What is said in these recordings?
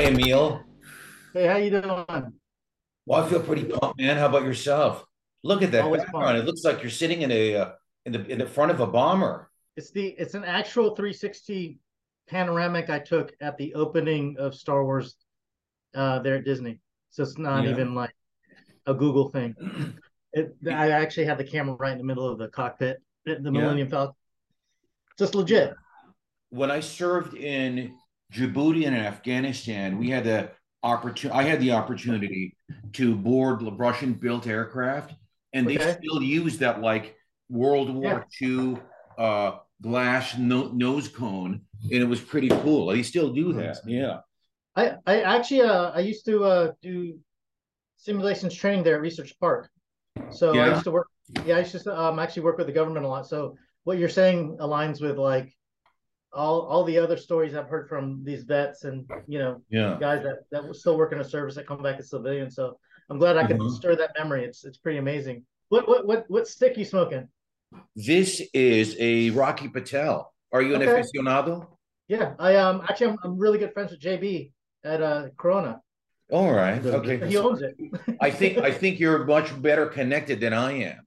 Hi, Emil. Hey, how you doing? Well, I feel pretty pumped, man. How about yourself? Look at that Always background. pumped. It looks like you're sitting in a uh, in the in the front of a bomber. It's the it's an actual 360 panoramic I took at the opening of Star Wars uh there at Disney. So it's not Yeah. even like a Google thing. It I actually had the camera right in the middle of the cockpit, the the Yeah. Millennium Falcon. Just legit. When I served in Djibouti and Afghanistan, we had the opportunity. I had the opportunity to board the Russian-built aircraft, and they Okay. still use that like World War II uh, glass no- nose cone, and it was pretty cool. They still do that. Yeah. I I actually uh I used to uh do simulations training there at Research Park. So I used to work yeah, I used to um actually work with the government a lot. So what you're saying aligns with like all all the other stories I've heard from these vets and you know Yeah. guys that that were still working in service that come back as civilians. So I'm glad I could Mhm. stir that memory. It's it's pretty amazing. What what what what stick you smoking? This is a Rocky Patel. Are you an Okay. aficionado? Yeah, I um actually I'm, I'm really good friends with JB at uh Corona. All right. Okay. He owns it. I think I think you're much better connected than I am.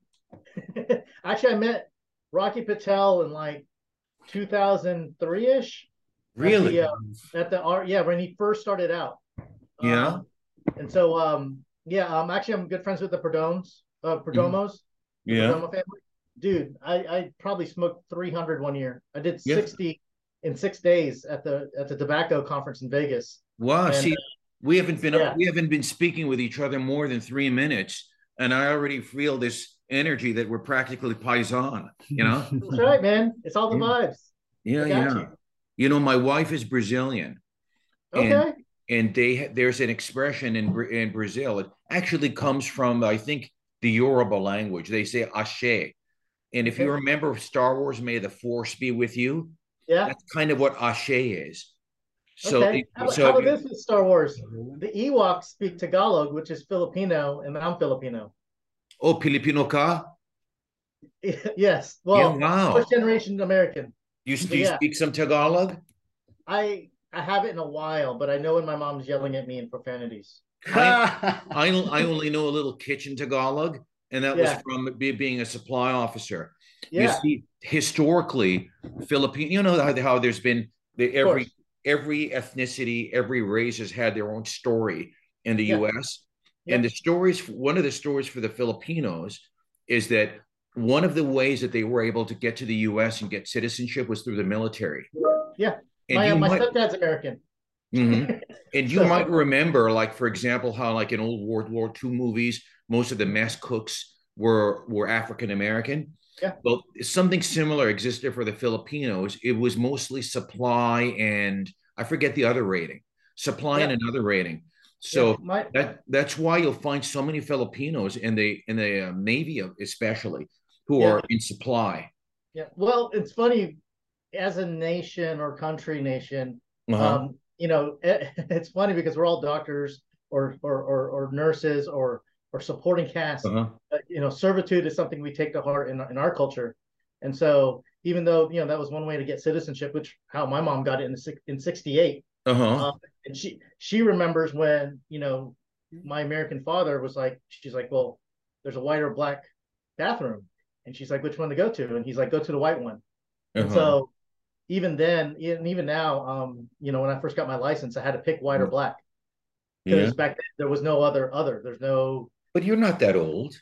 Actually, I met Rocky Patel in like 2003 ish. Really? At the, uh, at the art, yeah, when he first started out. Yeah. Um, and so, um, yeah, um, actually, I'm good friends with the Perdones, uh, Perdomos, Yeah. Perdomo family. Dude, I, I probably smoked 300 one year. I did Yeah. 60 in six days at the at the tobacco conference in Vegas. Wow. And, See, we haven't been yeah. we haven't been speaking with each other more than three minutes, and I already feel this energy that we're practically paisan. You know? That's right, man. It's all the vibes. Yeah, yeah. you. You know, my wife is Brazilian, And- Okay. and they there's an expression in in Brazil. It actually comes from I think the Yoruba language. They say "ashe," and if you remember Star Wars, "May the Force be with you." yeah. That's kind of what "ashe" is. So, okay. how, so how about this with Star Wars? The Ewoks speak Tagalog, which is Filipino, and I'm Filipino. Oh, Filipino ka? yes. Well, yeah, wow. first generation American. You, do you yeah. speak some Tagalog? I I haven't in a while, but I know when my mom's yelling at me in profanities. I, I only know a little kitchen Tagalog, and that Yeah. was from being a supply officer. You see, historically, Filipino, you know how, how there's been the, every every ethnicity, every race has had their own story in the. U.S. Yeah. And the stories, one of the stories for the Filipinos is that one of the ways that they were able to get to the U.S. and get citizenship was through the military. Yeah. And my you my might- stepdad's American. Mhm. And you So- might remember, like for example, how like in old World War II movies, most of the mess cooks were were African American. Yeah. Well, something similar existed for the Filipinos. It was mostly supply and I forget the other rating, supply and another rating. So Yeah, my that that's why you'll find so many Filipinos in the in the uh, Navy, especially, who Yeah. are in supply. yeah. Well, it's funny as a nation or country nation. Uh-huh. Um, you know, it's funny because we're all doctors or or or, or nurses or or supporting cast. uh-huh. uh, you know, servitude is something we take to heart in in our culture, and so even though you know that was one way to get citizenship, which how my mom got it in six- in '68, Uh-huh. uh, and she she remembers when you know my American father was like, she's like, well, there's a white or black bathroom, and she's like, which one to go to, and he's like, go to the white one. And uh-huh. so even then, and even now, um, you know, when I first got my license, I had to pick white or black yeah. because back then there was no other other. There's no. But you're not that old.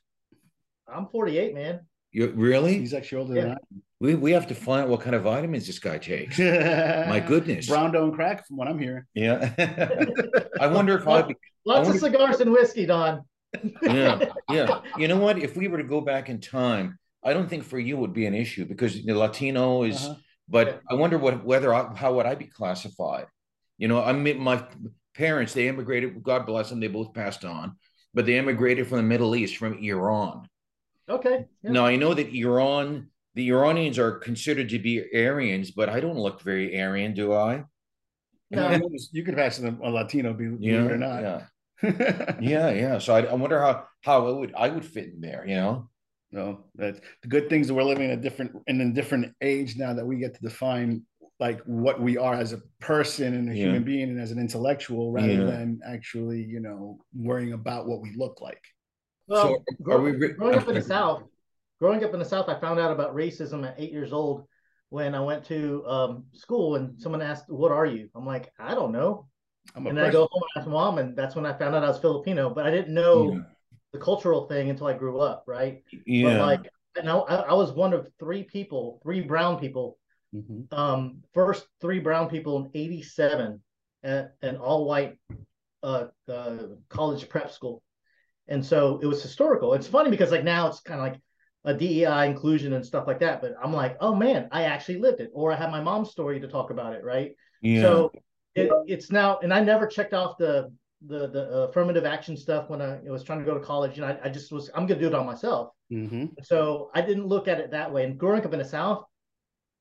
I'm 48, man. You really? He's actually older Yeah. We we have to find out what kind of vitamins this guy takes. My goodness. Brown don't crack from what I'm hearing. Yeah. I wonder if I'd be Lots I of wonder- cigars and whiskey, Don. yeah, yeah. You know what? If we were to go back in time, I don't think for you would be an issue because the Latino is. Uh-huh. But I wonder what whether I, how would I be classified? You know, I mean, my parents they immigrated. God bless them. They both passed on, but they immigrated from the Middle East, from Iran. Okay. yeah. Now I know that Iran, the Iranians are considered to be Aryans, but I don't look very Aryan, do I? No. You could- You could pass a Latino, believe Yeah, it or not. yeah, yeah, yeah. So I, I wonder how how it would I would fit in there. You know. No, that the good things that we're living in a different in a different age now that we get to define like what we are as a person and a Yeah. human being and as an intellectual rather Yeah. than actually you know worrying about what we look like Well, So, are grow- we re- growing up in the. South, growing up in the South, I found out about racism at eight years old when I went to um, school and someone asked, "What are you?" I'm like, "I don't know." i'm a And then I go home and ask mom, and that's when I found out I was Filipino. But I didn't know Yeah. the cultural thing until I grew up, right? Yeah. But like, and I, I was one of three people, three brown people, Mhm. um, first three brown people in '87 at an all-white uh, uh, college prep school, and so it was historical. It's funny because like now it's kind of like a DEI inclusion and stuff like that, but I'm like, oh man, I actually lived it, or I have my mom's story to talk about it, right? yeah. So it, it's now, and I never checked off the the the affirmative action stuff when I was trying to go to college. You know, I, I just was, I'm gonna do it on myself. Mhm. So I didn't look at it that way. And growing up in the South,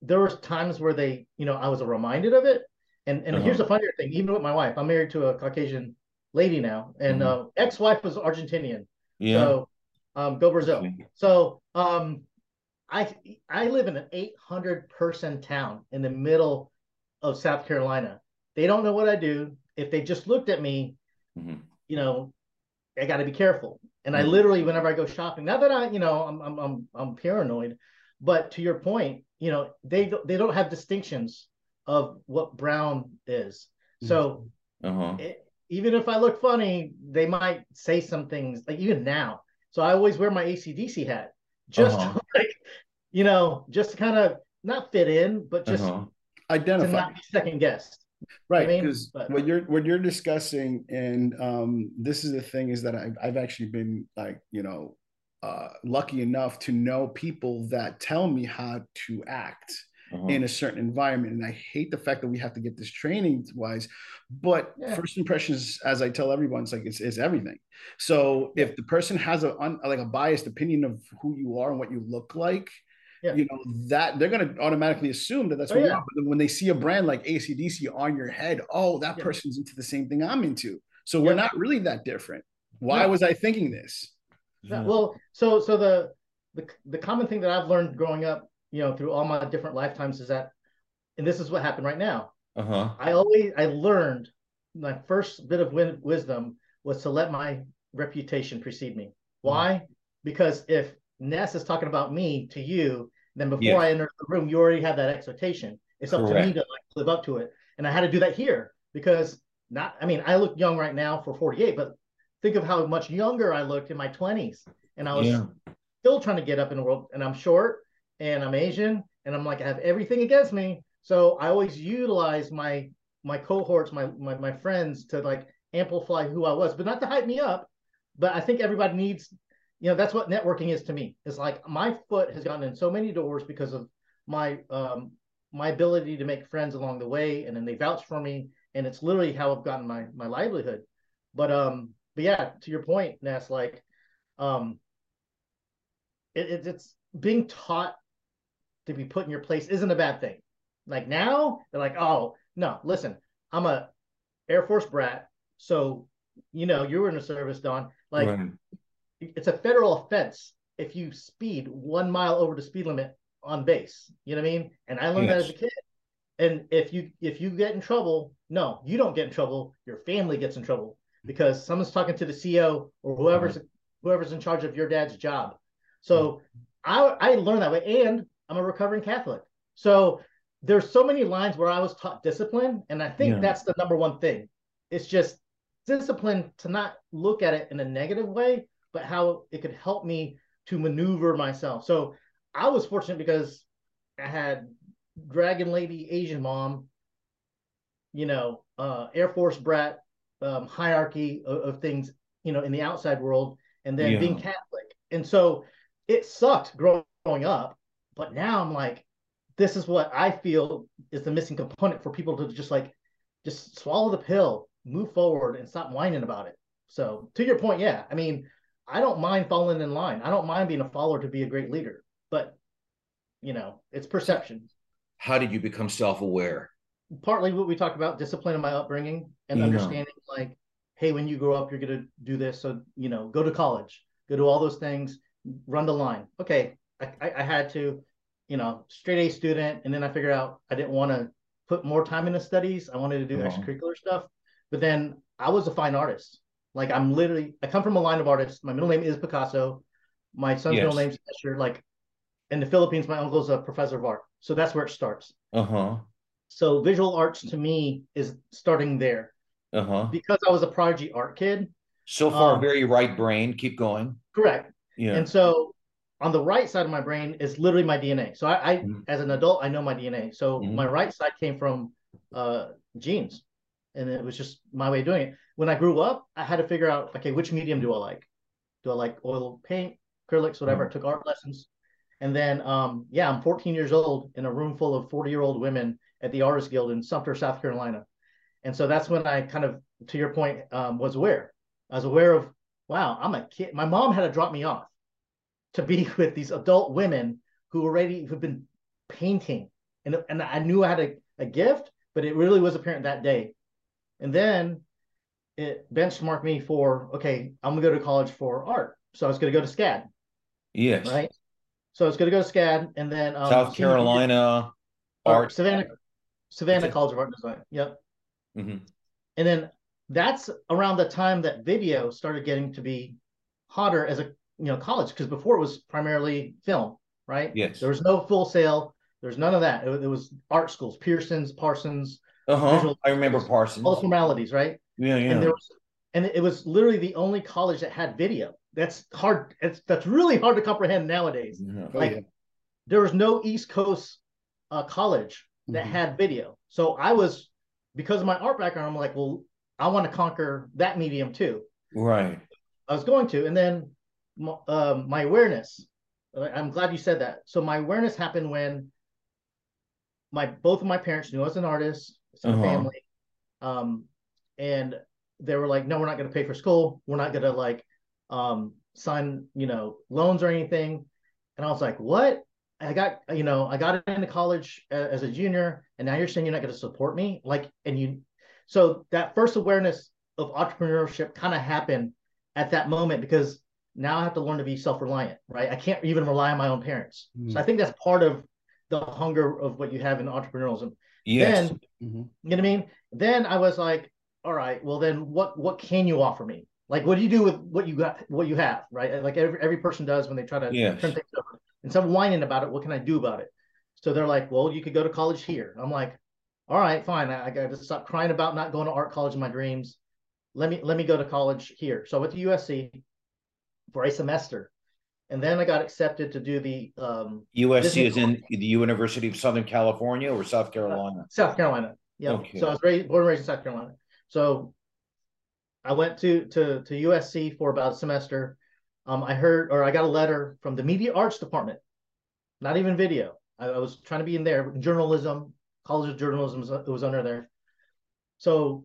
there was times where they, you know, I was reminded of it. And and here's the funnier thing, even with my wife, I'm married to a Caucasian lady now, and Mhm. uh, ex-wife was Argentinian. yeah. So um, go Brazil. So um, I I live in an 800 person town in the middle of South Carolina. They don't know what I do. If they just looked at me, Mhm. you know, I got to be careful. And I Mhm. literally, whenever I go shopping, not that I, you know, I'm I'm I'm I'm paranoid, but to your point, you know, they don't- they don't have distinctions of what brown is. So Uh-huh. it, even if I look funny, they might say some things like even now. So I always wear my ACDC hat, just Uh-huh. like, you know, just to kind of not fit in, but just Uh-huh. to identify not be second guessed. right mean, because but- what you're what you're discussing and um this is the thing is that I've, I've actually been like you know uh lucky enough to know people that tell me how to act Uh-huh. in a certain environment and i hate the fact that we have to get this training wise but Yeah. first impressions as i tell everyone it's like it's, it's everything so if the person has a un, like a biased opinion of who you are and what you look like Yeah. you know that they're going to automatically assume that that's Oh, what you yeah. are but when they see a brand like acdc on your head oh that Yeah. person's into the same thing i'm into so we're Yeah. not really that different why was i thinking this Yeah, well, so so the the the common thing that I've learned growing up, you know, through all my different lifetimes is that, and this is what happened right now. Uh-huh. I always I learned my first bit of win- wisdom was to let my reputation precede me. Why? Because if Ness is talking about me to you, then before Yes. I enter the room, you already have that expectation. It's up to me to like live up to it, and I had to do that here because not. I mean, I look young right now for 48, but think of how much younger I looked in my 20s, and I was Yeah. still trying to get up in the world and I'm short and I'm Asian and I'm like I have everything against me. So I always utilize my my cohorts, my my, my friends to like amplify who I was, but not to hype me up. But I think everybody needs, you know, that's what networking is to me. It's like my foot has gotten in so many doors because of my um my ability to make friends along the way and then they vouch for me and it's literally how I've gotten my my livelihood. But um but yeah, to your point, Ness, like um it, it, it's being taught to be put in your place isn't a bad thing. Like now, they're like, oh no, listen, I'm a Air Force brat, so you know you were in the service, Don. Like Right. it's a federal offense if you speed one mile over the speed limit on base. You know what I mean? And I learned that as a kid. And if you if you get in trouble, no, you don't get in trouble. Your family gets in trouble because someone's talking to the CEO or whoever's whoever's in charge of your dad's job. So mm-hmm. I I learned that way, and I'm a recovering Catholic. So there's so many lines where I was taught discipline, and I think Yeah. that's the number one thing. It's just discipline to not look at it in a negative way, but how it could help me to maneuver myself. So I was fortunate because I had Dragon Lady Asian mom, you know, uh, Air Force brat, um, hierarchy of, of things, you know, in the outside world, and then Yeah. being Catholic. And so it sucked growing up, but now I'm like, this is what I feel is the missing component for people to just like, just swallow the pill, move forward, and stop whining about it. So to your point, yeah, I mean, I don't mind falling in line. I don't mind being a follower to be a great leader, but you know, it's perception. How did you become self-aware? Partly what we talked about, discipline in my upbringing and Yeah. understanding like, hey, when you grow up, you're gonna do this. So, you know, go to college, go do all those things, run the line. Okay. I, I, I had to, you know, straight A student, and then I figured out I didn't want to put more time into studies. I wanted to do extracurricular stuff. But then I was a fine artist. Like I'm literally, I come from a line of artists. My middle name is Picasso. My son's Yes. middle name's Escher. Like in the Philippines, my uncle's a professor of art. So that's where it starts. Uh-huh. So visual arts to me is starting there Uh-huh. because I was a prodigy art kid. So far, Um, very right brain. Keep going. Correct. Yeah. And so on the right side of my brain is literally my DNA. So I, I Mhm. as an adult, I know my DNA. So Mhm. my right side came from uh, genes, and it was just my way of doing it. When I grew up, I had to figure out, okay, which medium do I like? Do I like oil paint, acrylics, whatever? I took art lessons, and then um, yeah, I'm 14 years old in a room full of 40 year old women at the Artists Guild in Sumter, South Carolina, and so that's when I kind of, to your point, um, was aware. I was aware of, wow, I'm a kid. My mom had to drop me off to be with these adult women who already who've been painting, and and I knew I had a, a gift, but it really was apparent that day. And then it benchmarked me for okay, I'm gonna go to college for art. So I was gonna go to SCAD, yes. right? So I was gonna go to SCAD, and then um, South Carolina or art. Savannah, Savannah? College of Art and Design. Yep. Mhm. And then that's around the time that video started getting to be hotter as a you know college because before it was primarily film, right? Yes. There was no Full Sail. There's none of that. It, it was art schools, Pearson's, Parsons, Uh-huh. visual- I remember Parsons. all the formalities, right? Yeah, yeah. And there was, and it was literally the only college that had video. That's hard. It's that's really hard to comprehend nowadays. Yeah. Oh, Like yeah. there was no East Coast uh, college that Mhm. had video. So I was because of my art background. I'm like, well, I want to conquer that medium too. Right. I was going to, and then um, my awareness. I'm glad you said that. So my awareness happened when my both of my parents knew I was an artist, it's Uh-huh. family, um, and they were like, "No, we're not going to pay for school. We're not going to like um, sign, you know, loans or anything." And I was like, "What?" I got, you know, I got into college as a junior, and now you're saying you're not going to support me, like, and you. So that first awareness of entrepreneurship kind of happened at that moment because now I have to learn to be self-reliant, right? I can't even rely on my own parents. Mm. So I think that's part of the hunger of what you have in entrepreneurialism. Yes. Then, Mhm. you know what I mean? Then I was like, all right, well then what what can you offer me? Like what do you do with what you got what you have, right? Like every every person does when they try to Yes. turn things over. Instead of whining about it, what can I do about it? So they're like, well, you could go to college here. I'm like, all right, fine. I, I got to stop crying about not going to art college in my dreams. Let me let me go to college here. So I went to USC for a semester, and then I got accepted to do the um, USC Disney- is in the University of Southern California or South Carolina. South Carolina. Yeah. Okay. So I was raised, born and raised in South Carolina. So I went to to to USC for about a semester. Um, I heard or I got a letter from the media arts department, not even video. I, I was trying to be in there, journalism, college of journalism, was- it was under there. So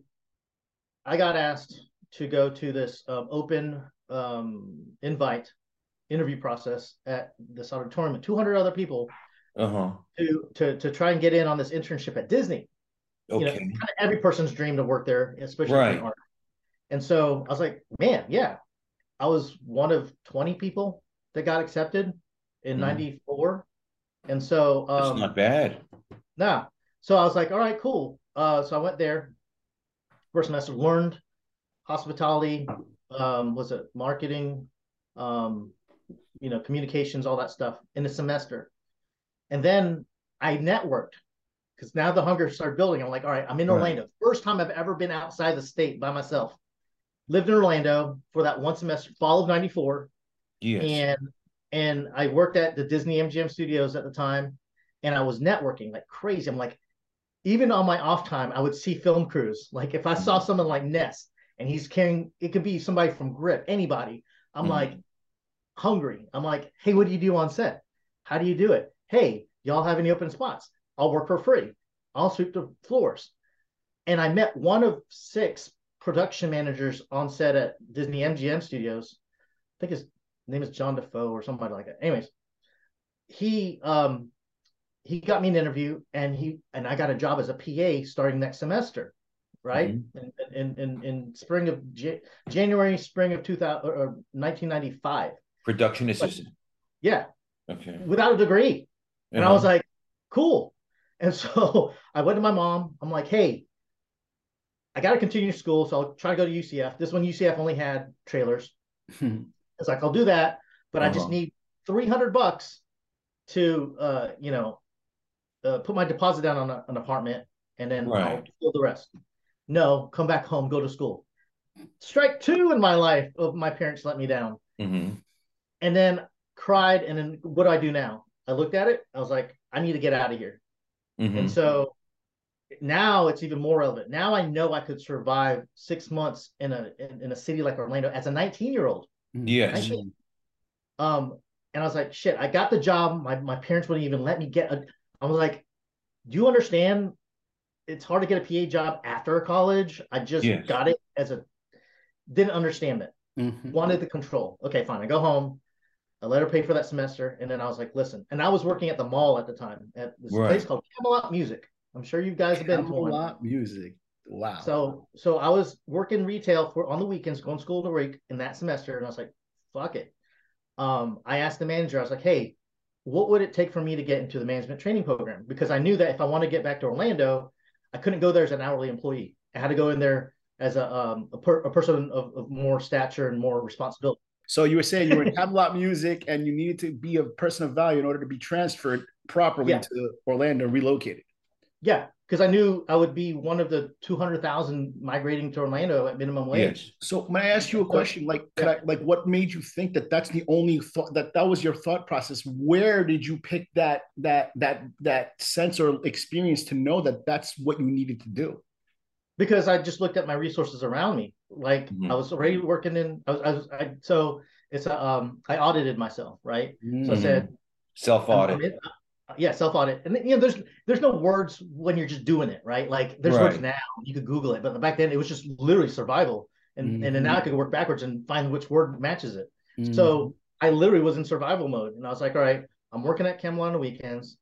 I got asked to go to this um, open um, invite interview process at this auditorium with 200 other people Uh-huh. to to to try and get in on this internship at Disney you know, Okay. kind of every person's dream to work there, especially Right. in art. And so I was like, man, yeah, I was one of 20 people that got accepted in Mhm. 94. And so, That's um, not bad. nah. So I was like, all right, cool. Uh, so I went there first semester, learned hospitality, um, was it marketing, um, you know, communications, all that stuff in a semester. And then I networked because now the hunger started building. I'm like, all right, I'm in Right. Orlando. First time I've ever been outside the state by myself. Lived in Orlando for that one semester, fall of 94 Yes. and and I worked at the Disney MGM studios at the time, and I was networking like crazy. I'm like, even on my off time, I would see film crews. Like if I saw someone like Ness and he's carrying, it could be somebody from Grip, anybody. I'm Mhm. like hungry. I'm like, hey, what do you do on set? How do you do it? Hey, y'all have any open spots? I'll work for free. I'll sweep the floors. And I met one of six production managers on set at Disney MGM Studios. I think his name is John Defoe or somebody like that. Anyways, he um he got me an interview and he and I got a job as a PA starting next semester, right? In, in in in spring of J- January, spring of 2000 or, or 1995. Production assistant. Yeah, Okay. without a degree. And I was like, cool. And so I went to my mom. I'm like, hey, I got to continue school. So I'll try to go to UCF. This one, UCF only had trailers. it's like, I'll do that, but uh-huh. I just uh-huh. need 300 bucks to, uh, you know, uh, put my deposit down on a, an apartment and then right. I'll fill the rest. No, come back home, go to school. Strike two in my life of my parents let me down. Mm-hmm. And then cried. And then what do I do now? I looked at it. I was like, I need to get out of here. Mm-hmm. And so now it's even more relevant. Now I know I could survive six months in a in, in a city like Orlando as a 19 year old. Mm-hmm. Yes. Um, and I was like, shit, I got the job. My my parents wouldn't even let me get a I was like, do you understand? It's hard to get a PA job after college. I just yes. got it as a didn't understand it. Mm-hmm. Wanted the control. Okay, fine. I go home. I let her pay for that semester, and then I was like, "Listen." And I was working at the mall at the time at this right. place called Camelot Music. I'm sure you guys have been to Camelot Music. Wow. So, so I was working retail for on the weekends, going to school in the week in that semester, and I was like, "Fuck it." Um, I asked the manager. I was like, "Hey, what would it take for me to get into the management training program?" Because I knew that if I want to get back to Orlando, I couldn't go there as an hourly employee. I had to go in there as a um, a, per, a person of, of more stature and more responsibility. So you were saying you were in Camelot Music and you needed to be a person of value in order to be transferred properly yeah. to Orlando, relocated. Yeah, because I knew I would be one of the two hundred thousand migrating to Orlando at minimum wage. Yes. So may I ask you a question? Like, could I like what made you think that that's the only thought that that was your thought process? Where did you pick that that that that sense or experience to know that that's what you needed to do? Because I just looked at my resources around me. Like mm-hmm. I was already working in. I was. I, was, I so it's a, um. I audited myself, right? Mm-hmm. So I said self audit yeah self audit. And you know there's there's no words when you're just doing it right? Like there's right. words now you could google it but back then it was just literally survival. And mm-hmm. and then now i could work backwards and find which word matches it. Mm-hmm. so i literally was in survival mode and i was like all right i'm working at camelot on the weekends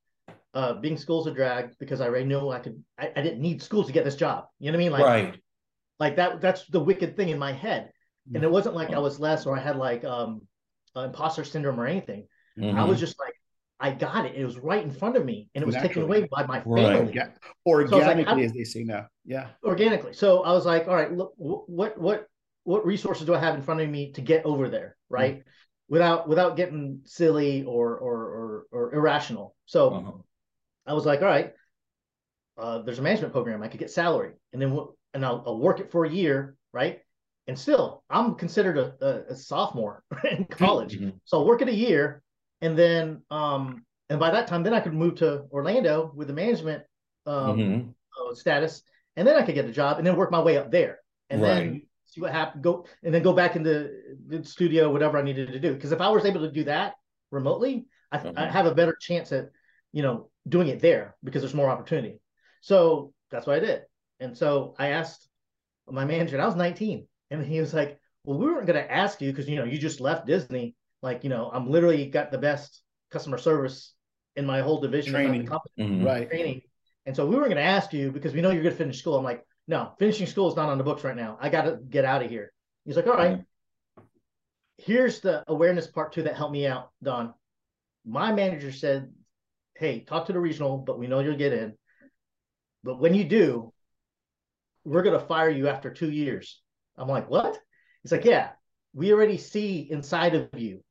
uh being school's a drag because i already knew i could I, I didn't need school to get this job. You know what i mean? Like right. like that that's the wicked thing in my head. And it wasn't like i was less or i had like um imposter syndrome or anything. Mm-hmm. i was just like I got it. It was right in front of me, and it was Naturally. taken away by my family. Right. Organically, so like, as they say now. Yeah. Organically. So I was like, all right, look, what what what resources do I have in front of me to get over there, right? Mm-hmm. Without without getting silly or or or, or irrational. So uh-huh. I was like, all right, uh, there's a management program. I could get salary, and then and I'll, I'll work it for a year, right? And still, I'm considered a, a, a sophomore in college, mm-hmm. so I'll work it a year and then um and by that time then i could move to orlando with the management um mm-hmm. uh, status. And then i could get a job and then work my way up there. And right. then see what happened go and then go back into the studio whatever i needed to do. Because if i was able to do that remotely I, mm-hmm. I have a better chance at you know doing it there because there's more opportunity. So that's what i did. And so i asked my manager and i was 19 and he was like well we weren't going to ask you because you know you just left disney like, you know, I'm literally got the best customer service in my whole division. Training. Mm-hmm. Right. Training. And so we were going to ask you because we know you're going to finish school. I'm like, no, finishing school is not on the books right now. I got to get out of here. He's like, all right. Here's the awareness part two that helped me out, Don. My manager said, hey, talk to the regional, but we know you'll get in. But when you do, we're going to fire you after two years. I'm like, what? He's like, yeah, we already see inside of you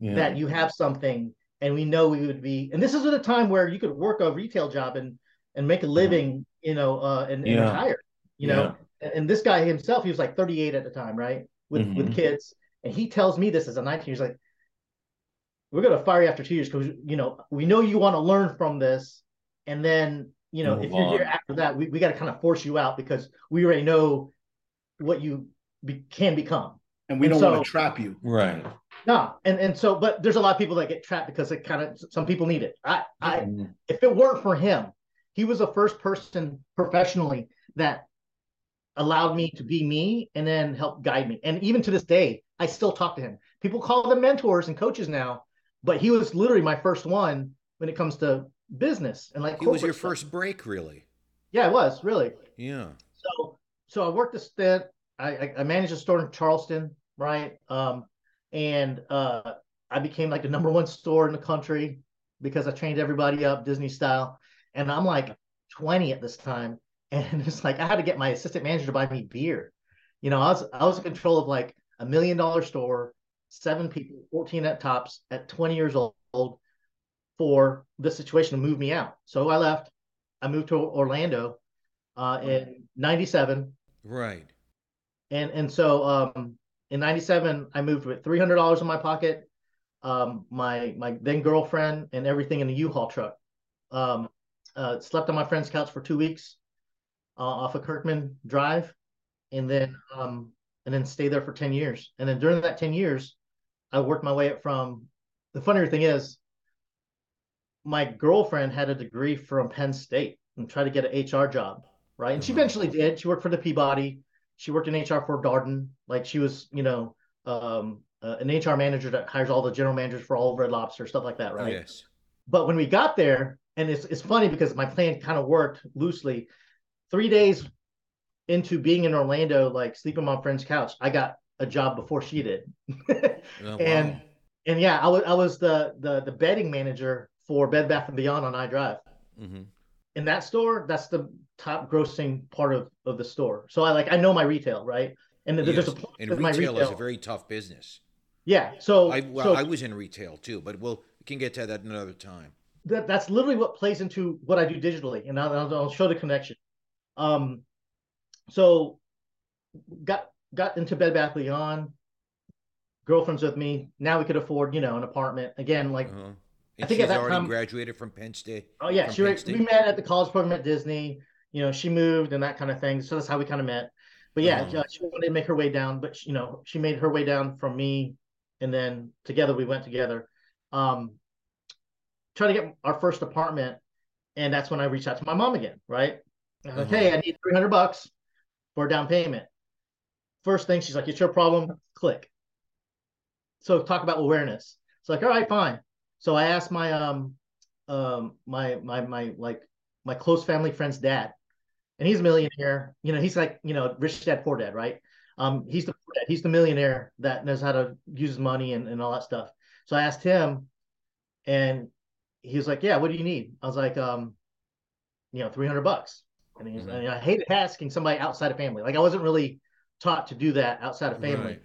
yeah. that you have something and we know we would be and this is at a time where you could work a retail job and and make a living you know uh and, and retire you know? And, and, this guy himself he was like 38 at the time right? With mm-hmm. with kids. And he tells me this as a 19 he's like we're going to fire you after two years because you know we know you want to learn from this. And then you know Move if you're on. here after that we, we got to kind of force you out because we already know what you be, can become and we and don't so, want to trap you right no, and and so, but there's a lot of people that get trapped because it kind of some people need it. I, I, mm-hmm. if it weren't for him, he was the first person professionally that allowed me to be me and then help guide me. And even to this day, I still talk to him. People call them mentors and coaches now, but he was literally my first one when it comes to business and like. He was your stuff. first break, really. Yeah, it was really. Yeah. So, so I worked a stint. I, I managed a store in Charleston, right? Um, and uh, I became like the number one store in the country because I trained everybody up Disney style. and I'm like 20 at this time, and it's like I had to get my assistant manager to buy me beer. You know, I was I was in control of like a million dollar store, seven people, 14 at tops, at 20 years old, for the situation to move me out. So I left. I moved to Orlando uh, in '97. Right. And and so um, in '97, I moved with three hundred dollars in my pocket, um, my my then girlfriend, and everything in a U-Haul truck. Um, uh, slept on my friend's couch for two weeks uh, off of Kirkman Drive, and then um, and then stayed there for ten years. And then during that ten years, I worked my way up from. The funnier thing is, my girlfriend had a degree from Penn State and tried to get an HR job, right? And she Uh-huh. eventually did. She worked for the Peabody. She worked in HR for Darden. Like she was, you know, um, uh, an HR manager that hires all the general managers for all of Red Lobster, stuff like that, right? Yes. But when we got there, and it's it's funny because my plan kind of worked loosely. Three days into being in Orlando, like sleeping on my friend's couch, I got a job before she did. Oh, and wow. and yeah, I was I was the the the bedding manager for Bed Bath and Beyond on iDrive. Mhm. In that store, that's the top grossing part of of the store. So I like I know my retail, right? And there's Yes. a point And retail retail. is a very tough business. yeah. So I well, so I was in retail too, but we'll we can get to that another time. that, that's literally what plays into what I do digitally, and I'll, I'll, show the connection. Um, so got got into Bed Bath Beyond. Girlfriend's with me. Now we could afford, you know, an apartment again. Like, Uh-huh. I think at she's that already time- graduated from Penn State. oh yeah, she Penn we State. met at the college program at Disney. You know, she moved and that kind of thing. So that's how we kind of met. But yeah, Uh-huh. she wanted to make her way down, but you know, she made her way down from me, and then together we went together. Um, try to get our first apartment, and that's when I reached out to my mom again. Right? I'm like, Uh-huh. hey, I need three hundred bucks for a down payment. First thing, she's like, "It's your problem." Click. So talk about awareness. It's like, all right, fine. So I asked my um um my my my like my close family friend's dad, and he's a millionaire. You know, he's like you know rich dad poor dad, right? Um, he's the poor dad. he's the millionaire that knows how to use his money and, and all that stuff. So I asked him, and he was like, "Yeah, what do you need?" I was like, um, you know, three hundred bucks. And he's Mhm. and I hated asking somebody outside of family. Like I wasn't really taught to do that outside of family Right.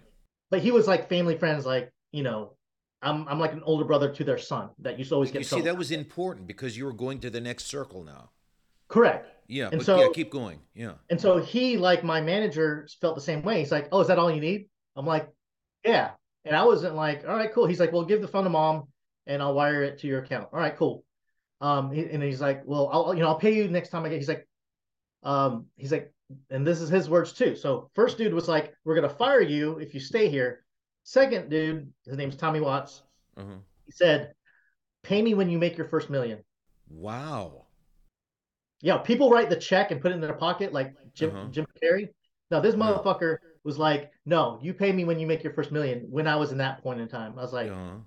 but he was like family friends, like you know, I'm I'm like an older brother to their son that used to always get You see, that was important because you were going to the next circle now. correct. Yeah, And but so- yeah, keep going. Yeah. And so he, like my manager, felt the same way. He's like, "Oh, is that all you need?" I'm like, "Yeah." And I wasn't like, "All right, cool." He's like, "Well, give the phone to mom, and I'll wire it to your account." All right, cool. Um, and he's like, "Well, I'll you know I'll pay you next time I get." He's like, um, he's like, and this is his words too. So first dude was like, "We're gonna fire you if you stay here." Second dude, his name's Tommy Watts. Uh-huh. He said, "Pay me when you make your first million. Wow. Yeah, people write the check and put it in their pocket like Jim Uh-huh. Jim Carrey. No, this Yeah. motherfucker was like, "No, you pay me when you make your first million. When I was in that point in time, I was like, Uh-huh.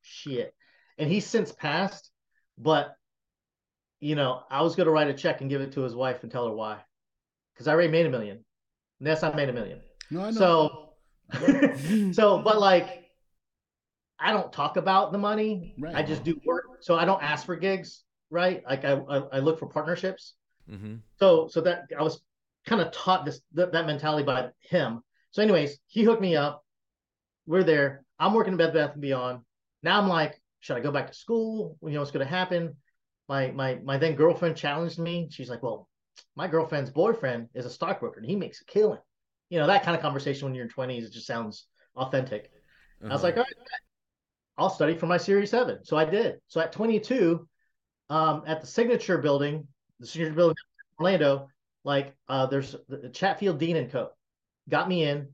"Shit." And he's since passed, but you know, I was gonna write a check and give it to his wife and tell her why, because I already made a million. And yes, I made a million. No, I know. So, so, but like, I don't talk about the money. Right. I just do work. So I don't ask for gigs, right? Like I, I, I look for partnerships. Mm-hmm. So, so that I was kind of taught this that, that mentality by him. So, anyways, he hooked me up. We're there. I'm working at Bed Bath and Beyond. Now I'm like, should I go back to school? You know what's going to happen? My my my then girlfriend challenged me. She's like, well, my girlfriend's boyfriend is a stockbroker and he makes a killing. You know that kind of conversation when you're in 20s. It just sounds authentic. I was Uh-huh. like, all right, I'll study for my Series 7. So I did. So at 22, um, at the Signature Building, the Signature Building in Orlando, like uh, there's the Chatfield Dean and Co. got me in.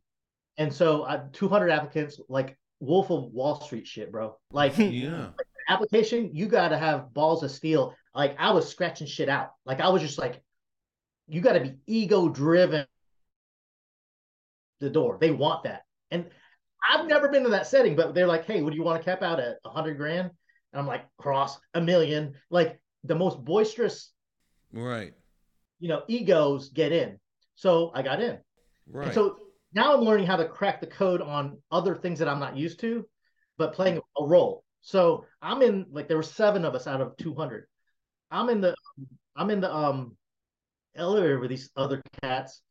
And so uh, 200 applicants, like Wolf of Wall Street shit, bro. Like yeah. application, you got to have balls of steel. Like I was scratching shit out. Like I was just like, you got to be ego driven. The door, they want that, and I've never been to that setting. But they're like, hey, would you want to cap out at hundred grand? And I'm like, cross a million. Like the most boisterous, Right. you know, egos get in. So I got in. Right. And so now I'm learning how to crack the code on other things that I'm not used to, but playing a role. So I'm in like there were seven of us out of 200. I'm in the I'm in the um elevator with these other cats,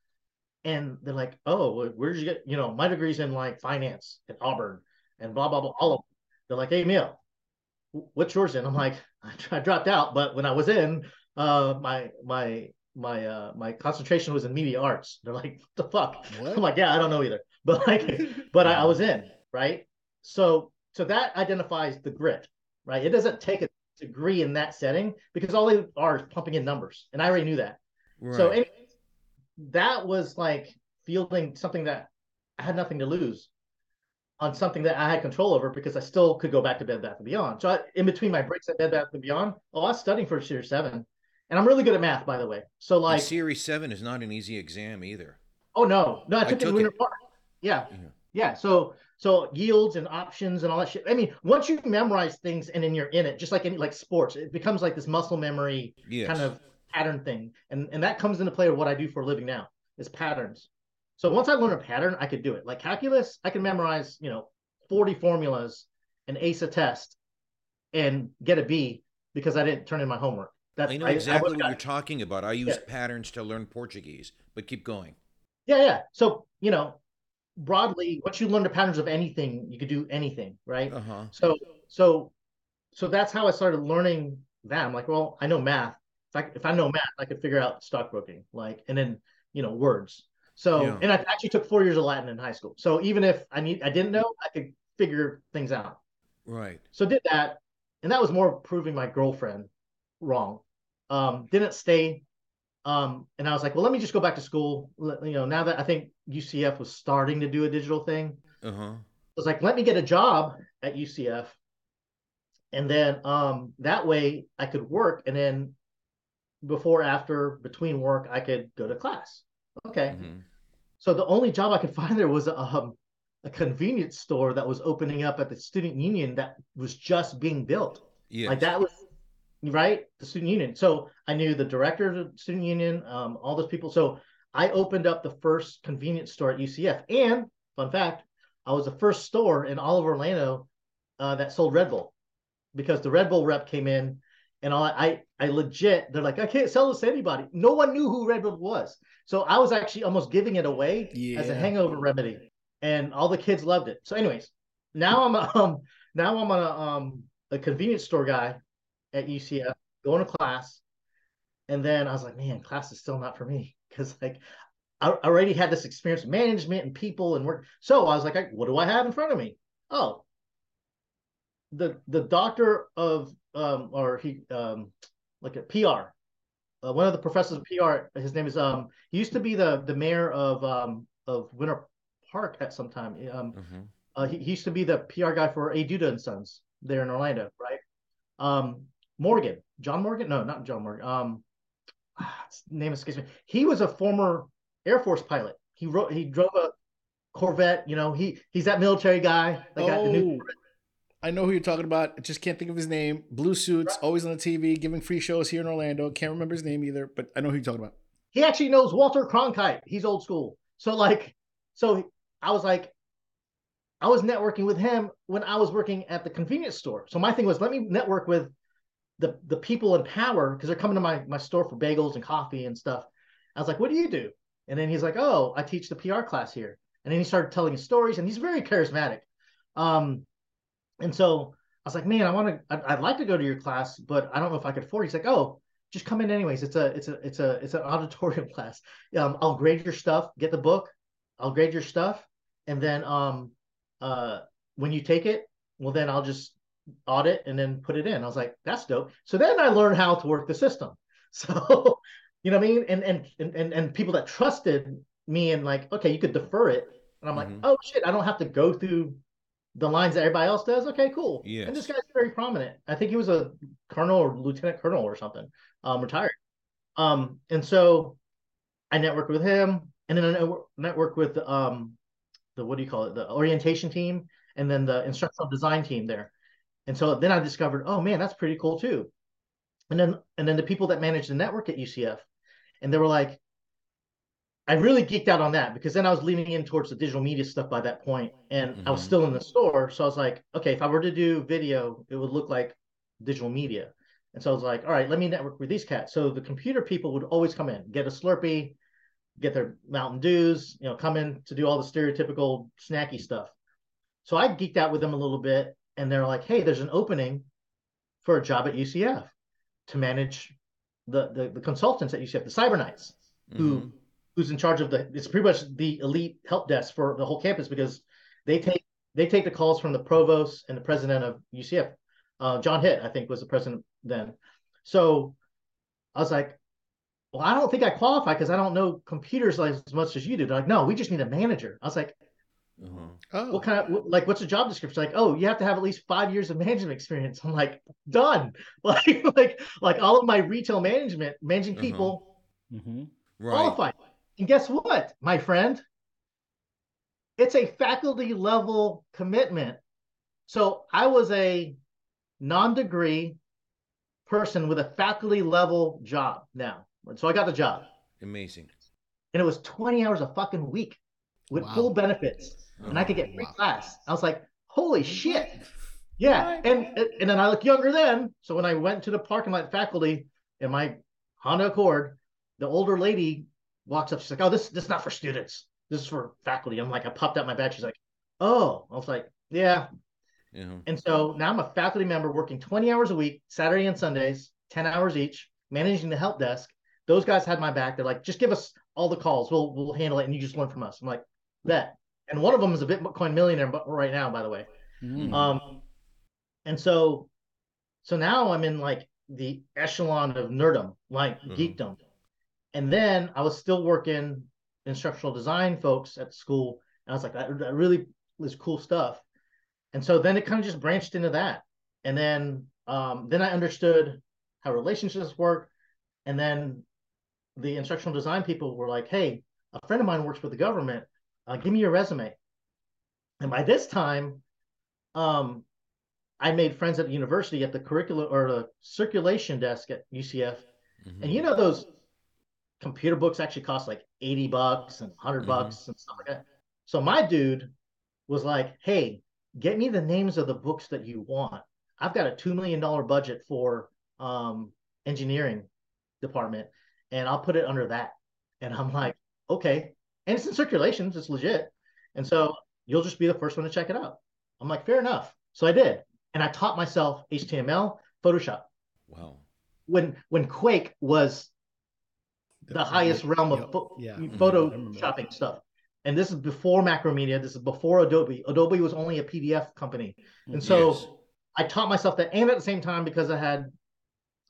and they're like, "Oh, where'd you get? You know, my degree's in like finance at Auburn, and blah blah blah." All of them. They're like, "Hey, Neil, what's yours in?" I'm like, "I dropped out, but when I was in, uh, my my my uh my concentration was in media arts." They're like, "The fuck?" What? I'm like, "Yeah, I don't know either," but like, but I, I was in right. So so that identifies the grit, right? It doesn't take a degree in that setting because all they are is pumping in numbers, and I already knew that. Right. So anyways, that was like fielding something that I had nothing to lose on something that I had control over because I still could go back to Bed Bath and Beyond. So I, in between my breaks at Bed Bath and Beyond, oh, I was studying for Series Seven, and I'm really good at math, by the way. So like and Series Seven is not an easy exam either. Oh no, no, I took, I took it in Winter Park. Yeah. yeah, yeah. So so yields and options and all that shit. I mean, once you memorize things and then you're in it, just like any like sports, it becomes like this muscle memory yes. kind of pattern thing. And and that comes into play with what I do for a living now is patterns. So once I learn a pattern, I could do it. Like calculus, I can memorize, you know, 40 formulas and ace a test and get a B because I didn't turn in my homework. That's, I know exactly I, I what you're talking about. I use yeah. patterns to learn Portuguese, but keep going. Yeah, yeah. So, you know, broadly, once you learn the patterns of anything, you could do anything, right? Uh-huh. So, so, so that's how I started learning that. I'm like, well, I know math. If I if I know math, I could figure out stockbroking, like, and then you know words. So, yeah. and I actually took four years of Latin in high school. So even if I need, I didn't know, I could figure things out. Right. So did that, and that was more proving my girlfriend wrong. Um, didn't stay um, and I was like, well, let me just go back to school. You know, now that I think UCF was starting to do a digital thing, uh-huh. I was like, let me get a job at UCF, and then um, that way I could work, and then before, after, between work, I could go to class. Okay. Mm-hmm. So the only job I could find there was a, um, a convenience store that was opening up at the student union that was just being built. Yeah. Like that was right? The student union. So I knew the director of the student union, um, all those people. So I opened up the first convenience store at UCF. And fun fact, I was the first store in all of Orlando uh, that sold Red Bull because the Red Bull rep came in and all I, I legit, they're like, I can't sell this to anybody. No one knew who Red Bull was. So I was actually almost giving it away yeah. as a hangover remedy. And all the kids loved it. So, anyways, now I'm a, um now I'm a um a convenience store guy at UCF, going to class. And then I was like, man, class is still not for me because like I already had this experience with management and people and work. So I was like, what do I have in front of me? Oh, the the doctor of um or he um like a PR, uh, one of the professors of PR. His name is um he used to be the the mayor of um of Winter Park at some time. Um, mm-hmm. uh, he, he used to be the PR guy for A. Duda and Sons there in Orlando, right? Um, Morgan, John Morgan. No, not John Morgan. Um, name escapes me. He was a former Air Force pilot. He wrote. He drove a Corvette. You know, he he's that military guy that oh, got the new. Oh, I know who you're talking about. I just can't think of his name. Blue suits, right. always on the TV, giving free shows here in Orlando. Can't remember his name either, but I know who you're talking about. He actually knows Walter Cronkite. He's old school. So like, so I was like, I was networking with him when I was working at the convenience store. So my thing was, let me network with the the people in power because they're coming to my my store for bagels and coffee and stuff. I was like, "What do you do?" And then he's like, "Oh, I teach the PR class here." And then he started telling his stories, and he's very charismatic. Um, and so I was like, "Man, I want to. I'd, I'd, like to go to your class, but I don't know if I could afford." It. He's like, "Oh, just come in anyways. It's a it's a it's a it's an auditorium class. Um, I'll grade your stuff, get the book, I'll grade your stuff, and then um, uh, when you take it, well, then I'll just audit and then put it in. I was like, that's dope. So then I learned how to work the system. So, you know what I mean? And and and and people that trusted me and like, okay, you could defer it. And I'm like, mm-hmm. oh shit, I don't have to go through the lines that everybody else does. Okay, cool. Yeah. And this guy's very prominent. I think he was a colonel or lieutenant colonel or something, um, retired. Um, and so I networked with him, and then I networked with um, the what do you call it, the orientation team, and then the instructional design team there. And so then I discovered, oh man, that's pretty cool too. And then and then the people that manage the network at UCF, and they were like, I really geeked out on that because then I was leaning in towards the digital media stuff by that point, and mm-hmm. I was mm-hmm. still in the store. So I was like, okay, if I were to do video, it would look like digital media. And so I was like, all right, let me network with these cats. So the computer people would always come in, get a Slurpee, get their Mountain Dews, you know, come in to do all the stereotypical snacky stuff. So I geeked out with them a little bit, and they're like, hey, there's an opening for a job at UCF to manage the the, the consultants at UCF, the Cyber Knights, who Mhm. Who's in charge of the it's pretty much the elite help desk for the whole campus because they take they take the calls from the provost and the president of UCF. Uh, John Hitt, I think, was the president then. So I was like, well, I don't think I qualify because I don't know computers like as much as you do. They're like, no, we just need a manager. I was like, Uh-huh. Oh, what kind of like what's the job description? Like, oh, you have to have at least five years of management experience. I'm like, done. Like, like, like all of my retail management, managing Uh-huh. people, Mhm. Right. qualified. And guess what, my friend? It's a faculty level commitment. So I was a non-degree person with a faculty level job now. So I got the job. Amazing. And it was 20 hours a fucking week with Wow. full benefits. And I could get free oh, Wow. class. I was like, holy shit. Yeah. And and then I look younger then. So when I went to the parking lot faculty in my Honda Accord, the older lady walks up. She's like, "Oh, this this is not for students. This is for faculty." I'm like, I popped out my badge. She's like, "Oh," I was like, "Yeah." Uh-huh. And so now I'm a faculty member working 20 hours a week, Saturday and Sundays, 10 hours each, managing the help desk. Those guys had my back. They're like, "Just give us all the calls. We'll we'll handle it, and you just learn from us." I'm like, that. And one of them is a Bitcoin millionaire, but right now, by the way. Mhm. Um, and so, so now I'm in like the echelon of nerdom, like Mhm. geekdom. And then I was still working instructional design folks at school, and I was like, that, that really is cool stuff. And so then it kind of just branched into that, and then um, then I understood how relationships work, and then the instructional design people were like, hey, a friend of mine works for the government. Uh, give me your resume. And by this time, um, I made friends at the university at the curriculum or the circulation desk at UCF. Mhm. And you know those computer books actually cost like 80 bucks and 100 Mhm. bucks and stuff like that. So my dude was like, "Hey, get me the names of the books that you want. I've got a 2 million dollar budget for um engineering department and I'll put it under that." And I'm like, "Okay." And it's in circulations, it's legit. And so you'll just be the first one to check it out. I'm like, "Fair enough." So I did. And I taught myself HTML, Photoshop Wow. when when Quark was the highest realm of Yep. pho- Yeah. photoshopping stuff. And this is before Macromedia. This is before Adobe. Adobe was only a PDF company, and so Yes. I taught myself that. And at the same time, because I had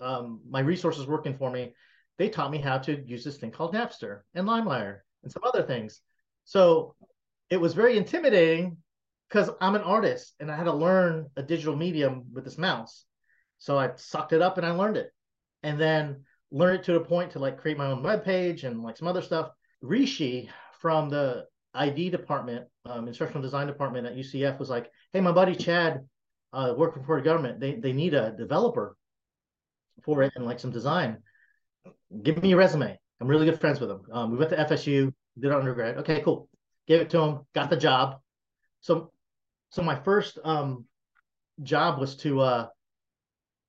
um, my resources working for me, they taught me how to use this thing called Napster and LimeWire and some other things. So it was very intimidating because I'm an artist and I had to learn a digital medium with this mouse. So I sucked it up and I learned it. And then learned it to a point to like create my own web page and like some other stuff. Rishi from the ID department, um, instructional design department at UCF was like, "Hey, my buddy Chad, uh, working for the government, they they need a developer for it and like some design. Give me your resume. I'm really good friends with him. Um, we went to FSU, did our undergrad. Okay, cool. Gave it to him, got the job. So, so my first um job was to uh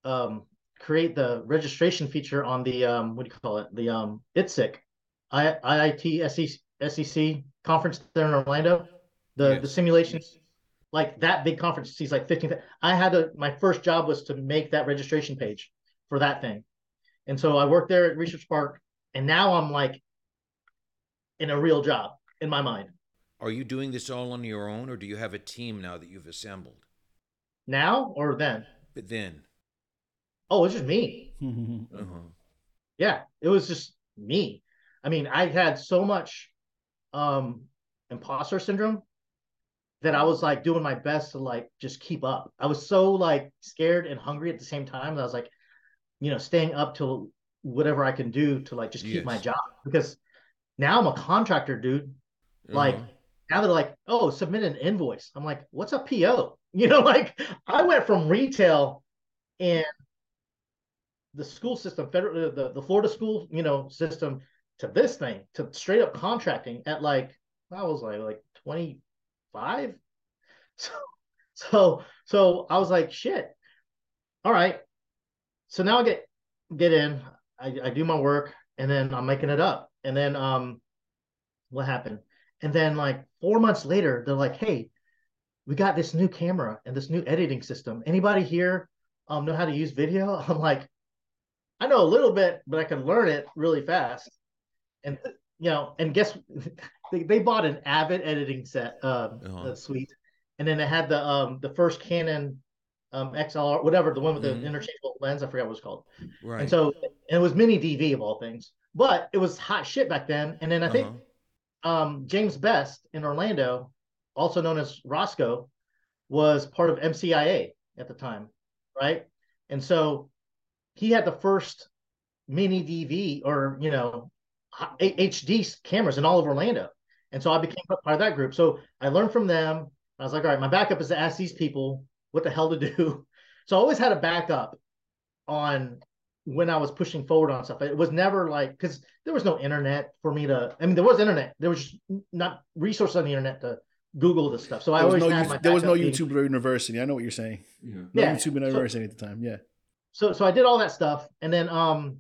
um create the registration feature on the um what do you call it? The um ITSEC I, IIT SEC, SEC E conference there in Orlando. The the simulations like that big conference sees like 15 I had to my first job was to make that registration page for that thing. And so I worked there at Research Park and now I'm like in a real job in my mind. Are you doing this all on your own, or do you have a team now that you've assembled? now or then? But then, oh it's just me. Uh-huh. yeah it was just me. I mean i had so much um imposter syndrome that i was like doing my best to like just keep up. I was so like scared and hungry at the same time that i was like you know staying up till whatever i can do to like just keep my job. Because now i'm a contractor dude. Like Uh-huh. now they're like oh submit an invoice. I'm like what's a po you know like i went from retail and the school system federal the, the florida school you know system to this thing to straight up contracting at like i was like like 25 so so so i was like shit all right so now I get get in, I, I do my work, and then I'm making it up. And then um, what happened? And then like four months later, they're like, "Hey, we got this new camera and this new editing system. Anybody here um know how to use video?" I'm like, "I know a little bit, but I can learn it really fast." And you know, and guess they, they bought an Avid editing set um, uh-huh. suite, and then it had the um the first Canon um XLR, whatever the one with mm-hmm. the interchangeable lens. I forgot what it was called. Right. And so and it was mini DV of all things, but it was hot shit back then. And then I think uh-huh. um James Best in Orlando, also known as Roscoe, was part of MCIA at the time, right? And so he had the first mini DV or you know HD cameras in all of Orlando. And so I became part of that group. So I learned from them. I was like, all right, my backup is to ask these people what the hell to do. So I always had a backup on when I was pushing forward on stuff. It was never like because there was no internet for me to. I mean, there was internet. There was not resources on the internet to Google this stuff. So I always no, had my. There was no YouTube being, University. I know what you're saying. Yeah. No yeah. YouTube University so, at the time. Yeah. So so I did all that stuff, and then um,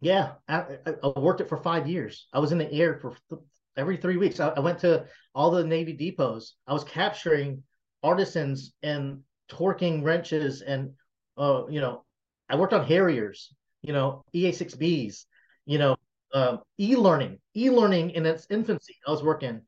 yeah, I, I worked it for five years. I was in the air for th- every three weeks. I, I went to all the Navy depots. I was capturing artisans and torquing wrenches and uh, you know, I worked on Harriers, you know, EA6Bs, you know, uh, e-learning, e-learning in its infancy. I was working,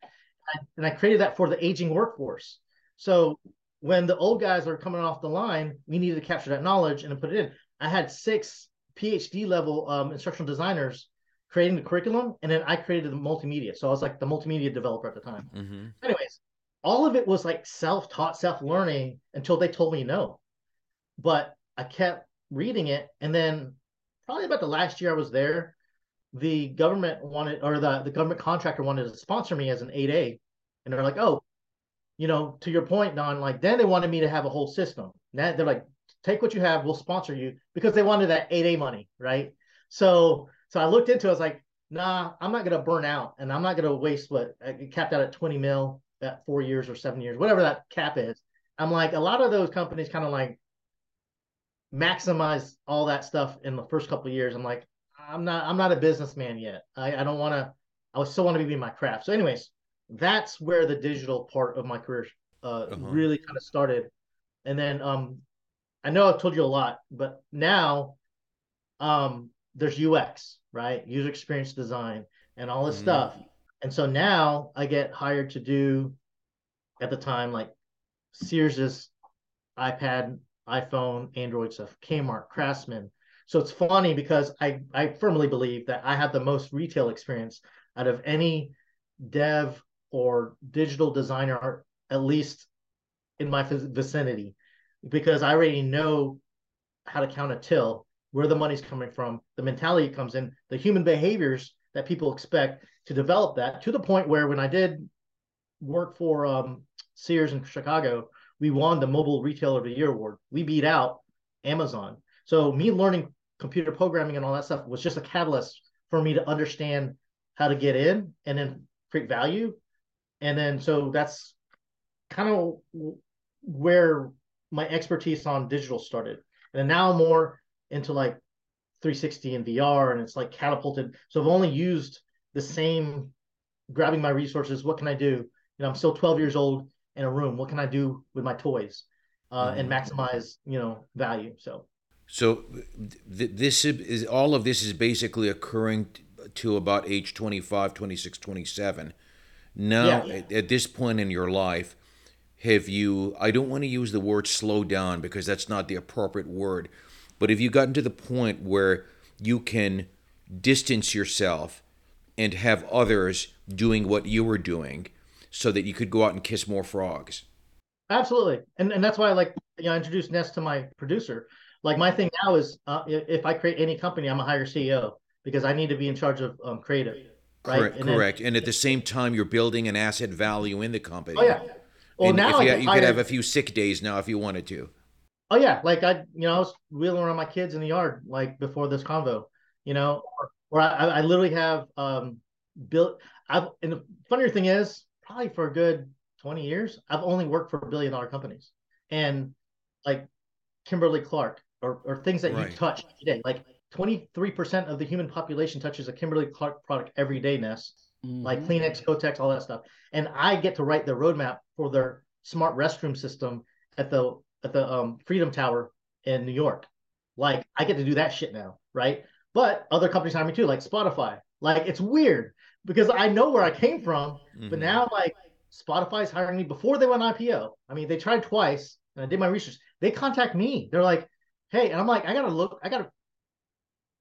and I created that for the aging workforce. So when the old guys are coming off the line, we needed to capture that knowledge and put it in. I had six PhD level um, instructional designers creating the curriculum, and then I created the multimedia. So I was like the multimedia developer at the time. Mm-hmm. Anyways, all of it was like self-taught, self-learning until they told me no. But I kept reading it, and then probably about the last year I was there, the government wanted, or the the government contractor wanted to sponsor me as an 8A, and they're like, oh, you know, to your point, Don, like then they wanted me to have a whole system. Now they're like, take what you have, we'll sponsor you because they wanted that 8A money, right? So so I looked into it, I was like, nah, I'm not gonna burn out and I'm not gonna waste what uh, I capped out at 20 mil at four years or seven years, whatever that cap is. I'm like, a lot of those companies kind of like maximize all that stuff in the first couple years. I'm like, I'm not, I'm not a businessman yet. I, I don't want to, I still want to be in my craft. So, anyways, that's where the digital part of my career uh, uh-huh. really kind of started. And then um, I know I've told you a lot, but now um, there's UX, right? User experience design and all this mm-hmm. stuff. And so now I get hired to do at the time like Sears's iPad, iPhone, Android stuff, Kmart, Craftsman. So it's funny because I I firmly believe that I have the most retail experience out of any dev or digital designer, at least in my vicinity, because I already know how to count a till, where the money's coming from, the mentality comes in, the human behaviors that people expect to develop that to the point where when I did work for um, Sears in Chicago, we won the Mobile Retailer of the Year award. We beat out Amazon. So me learning computer programming and all that stuff was just a catalyst for me to understand how to get in and then create value and then so that's kind of where my expertise on digital started. And now I'm more into like 360 and VR and it's like catapulted. So I've only used the same grabbing my resources what can I do? You know I'm still 12 years old in a room. What can I do with my toys uh, and mm-hmm. maximize you know value so. So th- this is all of this is basically occurring to about age 25 26 27 now, yeah. at, at this point in your life, have you, I don't want to use the word slow down because that's not the appropriate word, but have you gotten to the point where you can distance yourself and have others doing what you were doing so that you could go out and kiss more frogs? Absolutely. And, and that's why I like, you know, I introduced Ness to my producer. Like my thing now is uh, if I create any company, I'm a higher CEO because I need to be in charge of um, creative. Right? Correct. And correct. Then, and at the same time, you're building an asset value in the company. Oh yeah. Well, and now you, you could have a few sick days now if you wanted to. Oh yeah, like I, you know, I was wheeling around my kids in the yard like before this convo, you know, or, or I, I literally have um built. I've and the funnier thing is, probably for a good twenty years, I've only worked for billion dollar companies, and like Kimberly Clark or, or things that Right. you touch today, Like 23% of the human population touches a Kimberly Clark product every day, Ness. Like Mhm. Kleenex, Kotex, all that stuff. And I get to write the roadmap for their smart restroom system at the at the um, Freedom Tower in New York. Like I get to do that shit now, right? But other companies hire me too, like Spotify. Like it's weird because I know where I came from, but Mhm. now like Spotify's hiring me before they went IPO. I mean, they tried twice, and I did my research. They contact me. They're like, "Hey," and I'm like, "I gotta look. I gotta,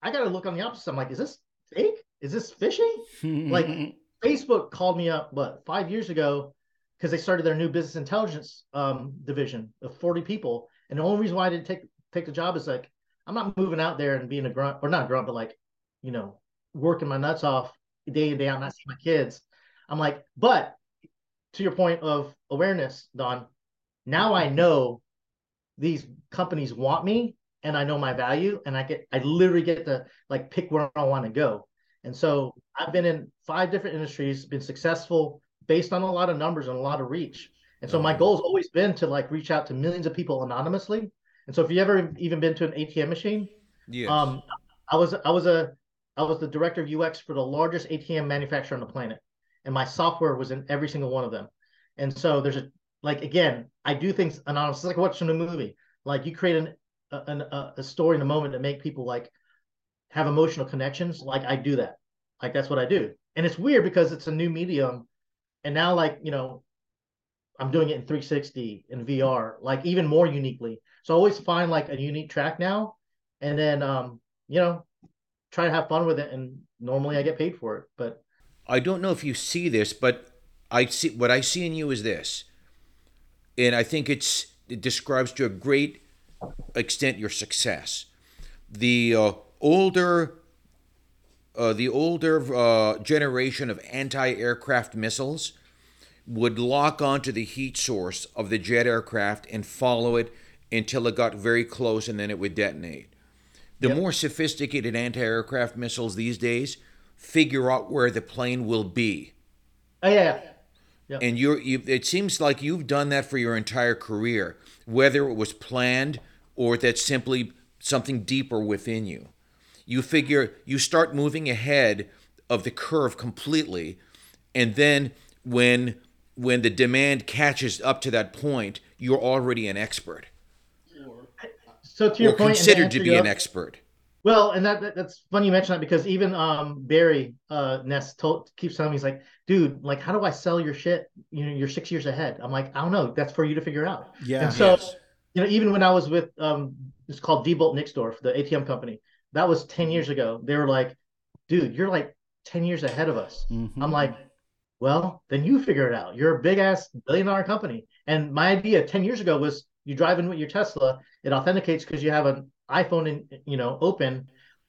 I gotta look on the opposite." I'm like, "Is this fake? Is this phishing? like- Facebook called me up, what five years ago, because they started their new business intelligence um, division of 40 people, and the only reason why I didn't take take the job is like I'm not moving out there and being a grunt or not a grunt, but like you know working my nuts off day in day out, not seeing my kids. I'm like, but to your point of awareness, Don, now I know these companies want me and I know my value and I get I literally get to like pick where I want to go. And so I've been in five different industries, been successful based on a lot of numbers and a lot of reach. And so my Mhm. goal has always been to like reach out to millions of people anonymously. And so if you ever even been to an ATM machine, Yes. um, I was I was a I was the director of UX for the largest ATM manufacturer on the planet, and my software was in every single one of them. And so there's a like again, I do things anonymous. It's like watching a movie. Like you create an, a, a story in a moment to make people like have emotional connections. Like I do that. Like that's what I do. And it's weird because it's a new medium, and now like you know, I'm doing it in 360 in VR, like even more uniquely. So I always find like a unique track now, and then um, you know, try to have fun with it. And normally I get paid for it, but I don't know if you see this, but I see what I see in you is this, and I think it's it describes to a great extent your success. The uh, older, uh, the older uh, generation of anti-aircraft missiles would lock onto the heat source of the jet aircraft and follow it until it got very close, and then it would detonate. The Yep. more sophisticated anti-aircraft missiles these days figure out where the plane will be oh yeah, yeah. and you're you, it seems like you've done that for your entire career whether it was planned or that's simply something deeper within you you figure you start moving ahead of the curve completely and then when when the demand catches up to that point you're already an expert So to your or point, and considered answer to be your- an expert Well, and that, that- that's funny you mentioned that because even um Barry uh Ness told keeps telling me he's like, dude, like how do I sell your shit? You know, you're six years ahead. I'm like, I don't know. That's for you to figure out. Yeah. And so, Yes. You know, even when I was with um it's called Diebold Nixdorf, the ATM company, that was 10 years ago. They were like, dude, you're like 10 years ahead of us. Mhm. I'm like, well, then you figure it out. You're a big ass billion dollar company. And my idea 10 years ago was you drive in with your Tesla, it authenticates because you have an iPhone in, you know, open.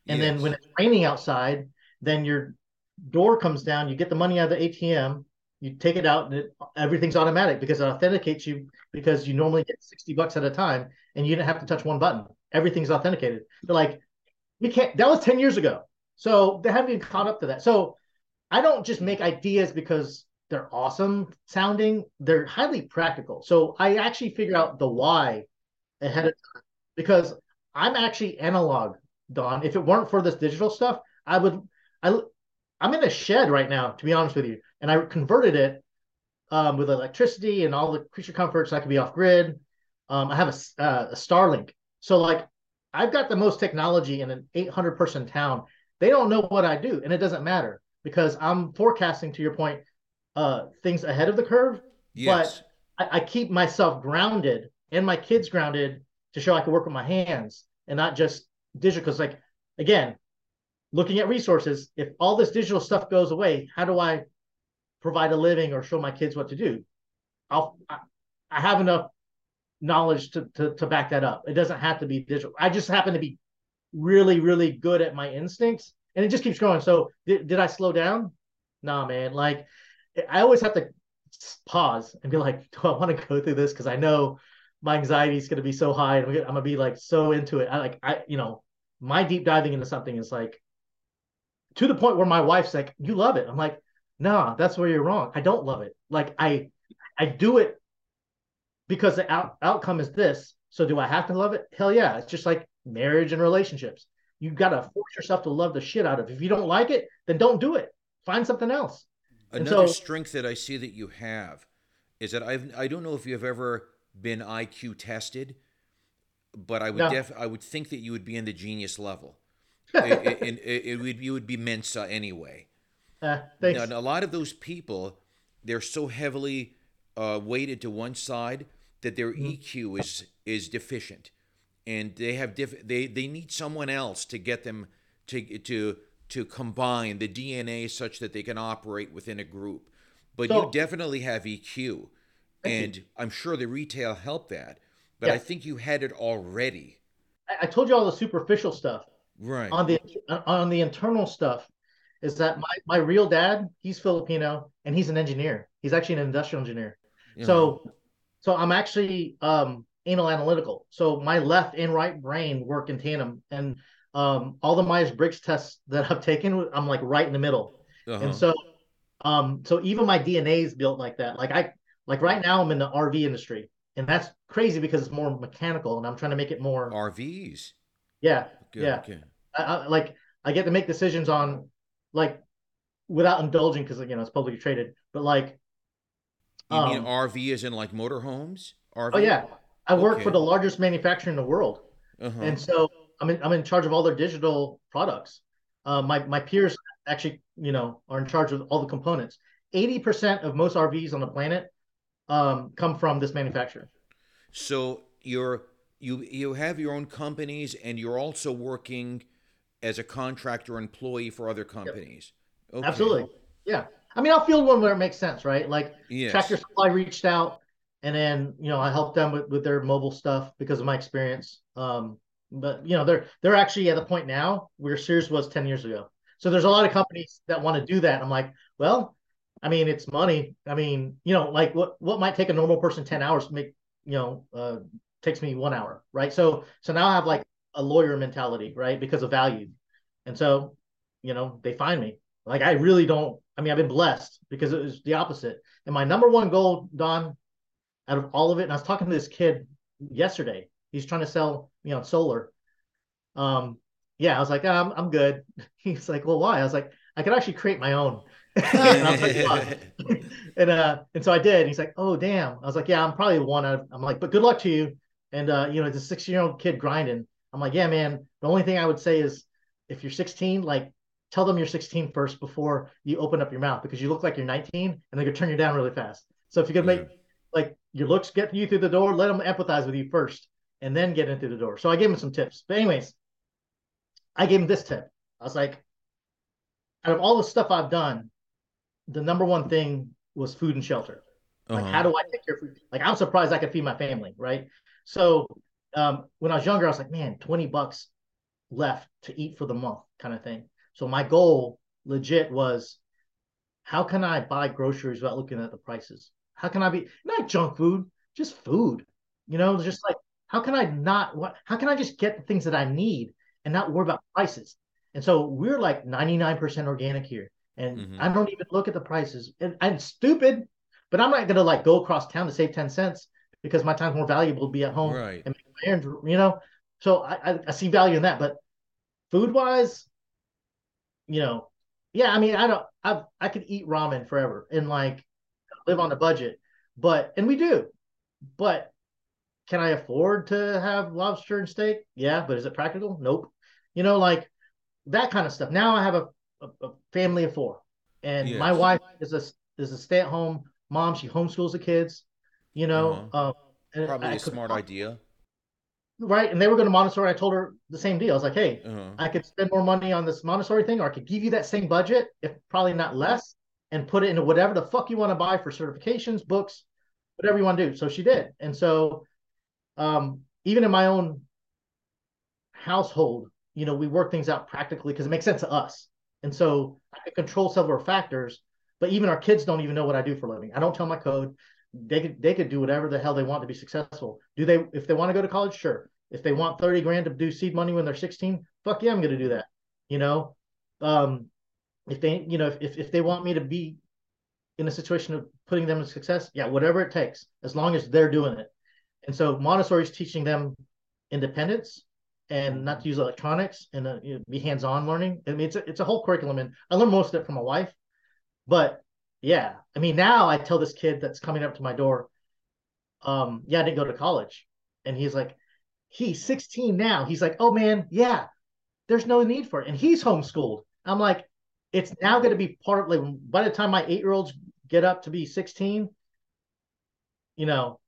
And then when it's raining outside, then your door comes down, you get the money out of the ATM, you take it out, and it, everything's automatic because it authenticates you because you normally get 60 bucks at a time and you didn't have to touch one button. Everything's authenticated. They're like, you can't, that was 10 years ago. So they haven't even caught up to that. So I don't just make ideas because they're awesome sounding, they're highly practical. So I actually figure out the why ahead of time because I'm actually analog, Don. If it weren't for this digital stuff, I would I I'm in a shed right now, to be honest with you. And I converted it um, with electricity and all the creature comforts. I can be off grid. Um, I have a, uh, a Starlink. So like I've got the most technology in an 800 person town. They don't know what I do, and it doesn't matter because I'm forecasting, to your point, uh, things ahead of the curve. yes I, I keep myself grounded and my kids grounded to show I can work with my hands and not just digital. Because, like, again, looking at resources, if all this digital stuff goes away, how do I provide a living or show my kids what to do? I'll, I, have enough knowledge to, to to back that up. It doesn't have to be digital. I just happen to be really, really good at my instincts, and it just keeps going. So, did, did I slow down? Nah, man. Like, I always have to pause and be like, do I want to go through this? Because I know my anxiety is going to be so high, and I'm gonna, I'm gonna be like so into it. I like, I, you know, my deep diving into something is like to the point where my wife's like, "You love it." I'm like, "Nah, that's where you're wrong. I don't love it. Like, I, I do it because the out, outcome is this. So do I have to love it? Hell yeah. It's just like marriage and relationships. You got to force yourself to love the shit out of. It. If you don't like it, then don't do it. Find something else. Another so, strength that I see that you have is that I've I don't know if you've ever been IQ tested, but I would no. def I would think that you would be in the genius level. it, it, it, it, would you would be Mensa anyway. Thanks. Now, a lot of those people, they're so heavily uh, weighted to one side that their mm-hmm. EQ is is deficient, and they have diff- they they need someone else to get them to to to combine the DNA such that they can operate within a group. But so, you definitely have EQ, and you. I'm sure the retail helped that. But yeah. I think you had it already. I, I told you all the superficial stuff. Right. On the on the internal stuff, is that my my real dad? He's Filipino and he's an engineer. He's actually an industrial engineer. Yeah. So so I'm actually um, anal analytical. So my left and right brain work in tandem, and um, all the Myers Briggs tests that I've taken, I'm like right in the middle. Uh-huh. And so, um, so even my DNA is built like that. Like I, like right now, I'm in the RV industry, and that's crazy because it's more mechanical, and I'm trying to make it more RVs. Yeah, Good, yeah. Okay. I, I, like I get to make decisions on like without indulging because you know it's publicly traded, but like you um, mean RV is in like motorhomes? RV? Oh yeah, I work okay. for the largest manufacturer in the world, uh-huh. and so I'm in, I'm in charge of all their digital products. Uh, my my peers actually, you know, are in charge of all the components. Eighty percent of most RVs on the planet um, come from this manufacturer. So you're you you have your own companies, and you're also working as a contractor employee for other companies. Yep. Okay. Absolutely, yeah. I mean, I'll field one where it makes sense, right? Like yes. Tractor Supply reached out, and then you know I helped them with, with their mobile stuff because of my experience. Um, but you know they're they're actually at the point now where Sears was ten years ago. So there's a lot of companies that want to do that. I'm like, well, I mean, it's money. I mean, you know, like what what might take a normal person ten hours to make, you know, uh, takes me one hour, right? So so now I have like a lawyer mentality, right, because of value, and so you know they find me. Like I really don't I mean, I've been blessed because it was the opposite. And my number one goal, Don, out of all of it, and I was talking to this kid yesterday. He's trying to sell, you know, solar. Um, yeah, I was like, oh, I'm, I'm good. He's like, well, why? I was like, I could actually create my own. and, like, and uh, and so I did. And he's like, oh damn. I was like, yeah, I'm probably one out of. I'm like, but good luck to you. And uh, you know, it's a 16 year old kid grinding. I'm like, yeah, man. The only thing I would say is, if you're 16, like tell them you're 16 first before you open up your mouth because you look like you're 19 and they're gonna turn you down really fast. So if you can make yeah. like your looks get you through the door, let them empathize with you first and then get into the door. So I gave him some tips. But anyways, I gave him this tip. I was like, out of all the stuff I've done, the number one thing was food and shelter. Like, uh-huh. how do I take care of food? Like, I'm surprised I could feed my family, right? So, um, when I was younger, I was like, man, 20 bucks left to eat for the month, kind of thing. So my goal legit was how can I buy groceries without looking at the prices? How can I be not junk food, just food? You know, just like how can I not what how can I just get the things that I need and not worry about prices? And so we're like 99% organic here. And mm-hmm. I don't even look at the prices. And I'm stupid, but I'm not gonna like go across town to save 10 cents because my time's more valuable to be at home right. and make my errands, you know. So I, I, I see value in that. But food wise, you know, yeah, I mean, I don't, I I could eat ramen forever and like live on a budget, but and we do, but can I afford to have lobster and steak? Yeah, but is it practical? Nope. You know, like that kind of stuff. Now I have a, a, a family of four, and yes. my wife is a is a stay at home mom. She homeschools the kids. You know, uh-huh. um, probably I a smart idea right? And they were going to Montessori. I told her the same deal. I was like, hey, uh-huh. I could spend more money on this Montessori thing, or I could give you that same budget, if probably not less, and put it into whatever the fuck you want to buy for certifications, books, whatever you want to do. So she did. And so, um, even in my own household, you know, we work things out practically because it makes sense to us. And so I control several factors, but even our kids don't even know what I do for a living. I don't tell my code they could they could do whatever the hell they want to be successful. Do they if they want to go to college? Sure. If they want 30 grand to do seed money when they're 16, fuck yeah, I'm gonna do that. You know? Um if they, you know, if if they want me to be in a situation of putting them in success, yeah, whatever it takes, as long as they're doing it. And so Montessori is teaching them independence, and not to use electronics and uh, you know, be hands-on learning. I mean, it's a, it's a whole curriculum, and I learned most of it from my wife. But yeah, I mean, now I tell this kid that's coming up to my door, um, yeah, I didn't go to college, and he's like, he's 16 now. He's like, oh man, yeah, there's no need for it, and he's homeschooled. I'm like, it's now going to be part of like by the time my eight year olds get up to be 16, you know,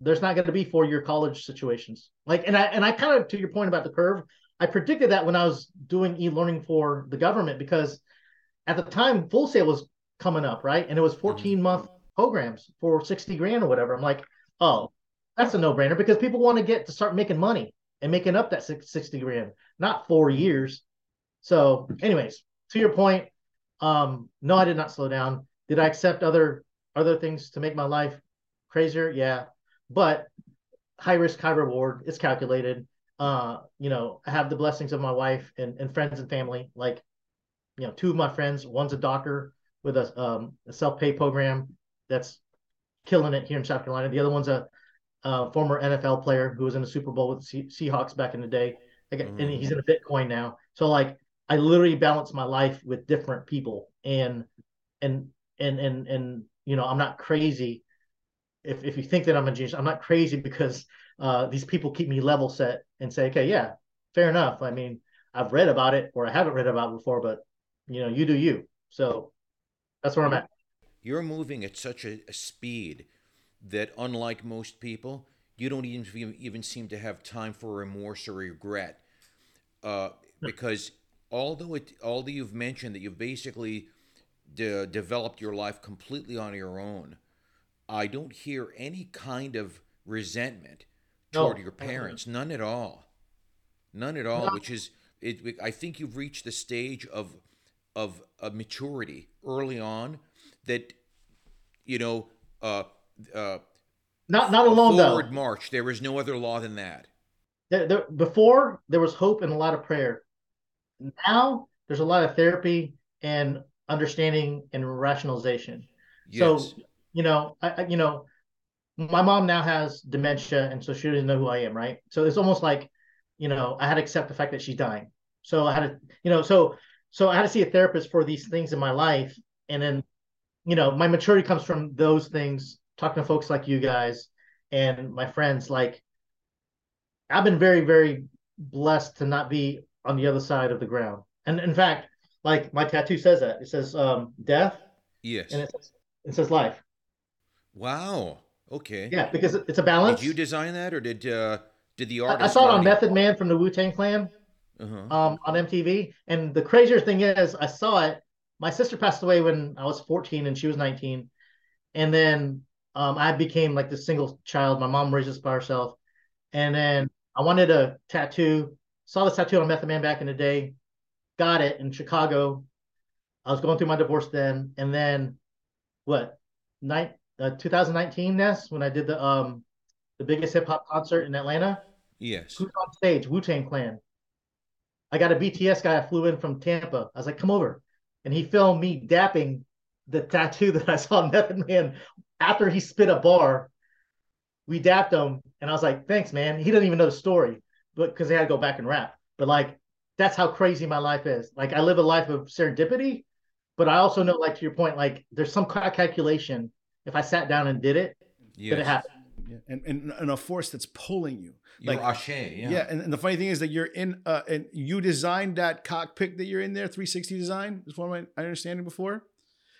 there's not going to be four year college situations. Like, and I and I kind of to your point about the curve, I predicted that when I was doing e learning for the government because at the time Full Sail was coming up, right? And it was 14 mm-hmm. month programs for 60 grand or whatever. I'm like, oh, that's a no brainer because people want to get to start making money and making up that 60 grand, not four years. So, anyways, to your point, um, no, I did not slow down. Did I accept other other things to make my life crazier? Yeah, but high risk, high reward. It's calculated. Uh, you know, I have the blessings of my wife and, and friends and family. Like, you know, two of my friends, one's a doctor with a, um, a self-pay program that's killing it here in South Carolina. The other one's a, a former NFL player who was in the Super Bowl with the Seahawks back in the day. mm-hmm. And he's in a Bitcoin now. So like, I literally balance my life with different people and, and, and, and, and, you know, I'm not crazy if if you think that I'm a genius, I'm not crazy because uh, these people keep me level set and say, okay, yeah, fair enough. I mean, I've read about it or I haven't read about it before, but you know, you do you. So that's where I'm at. You're moving at such a, a speed that, unlike most people, you don't even even seem to have time for remorse or regret, uh, because although it although you've mentioned that you've basically de- developed your life completely on your own I don't hear any kind of resentment toward no. your parents. None at all. None at all. No. Which is, it. I think you've reached the stage of of a maturity early on that, you know, uh, uh, not not alone forward though. march. There is no other law than that. There, there, before there was hope and a lot of prayer. Now there's a lot of therapy and understanding and rationalization. Yes. So you know, I, I, you know, my mom now has dementia, and so she doesn't know who I am, right? So it's almost like, you know, I had to accept the fact that she's dying. So I had to, you know, so so I had to see a therapist for these things in my life, and then, you know, my maturity comes from those things. Talking to folks like you guys and my friends, like I've been very, very blessed to not be on the other side of the ground. And in fact, like my tattoo says that it says um, death. Yes. And it says, it says life. Wow. Okay. Yeah, because it's a balance. Did you design that, or did uh, did the artist? I, saw it on Method Man from the Wu Tang Clan, uh-huh. um, on MTV. And the crazier thing is, I saw it. My sister passed away when I was 14, and she was 19. And then um, I became like the single child. My mom raised us by herself, and then I wanted a tattoo. Saw this tattoo on Method Man back in the day. Got it in Chicago. I was going through my divorce then, and then what? Night uh, 2019 Ness when I did the um the biggest hip hop concert in Atlanta. Yes. Who's on stage? Wu Tang Clan. I got a BTS guy I flew in from Tampa. I was like, come over. And he filmed me dapping the tattoo that I saw Method Man after he spit a bar. We dapped him, and I was like, thanks, man. He didn't even know the story, but because he had to go back and rap. But like, that's how crazy my life is. Like, I live a life of serendipity, but I also know, like to your point, like there's some calculation if I sat down and did it, yes. it happen. Yeah. And, and and a force that's pulling you. Like Ashe, yeah. Yeah, and, and, the funny thing is that you're in uh and you designed that cockpit that you're in there, 360 design, is one of my understanding before.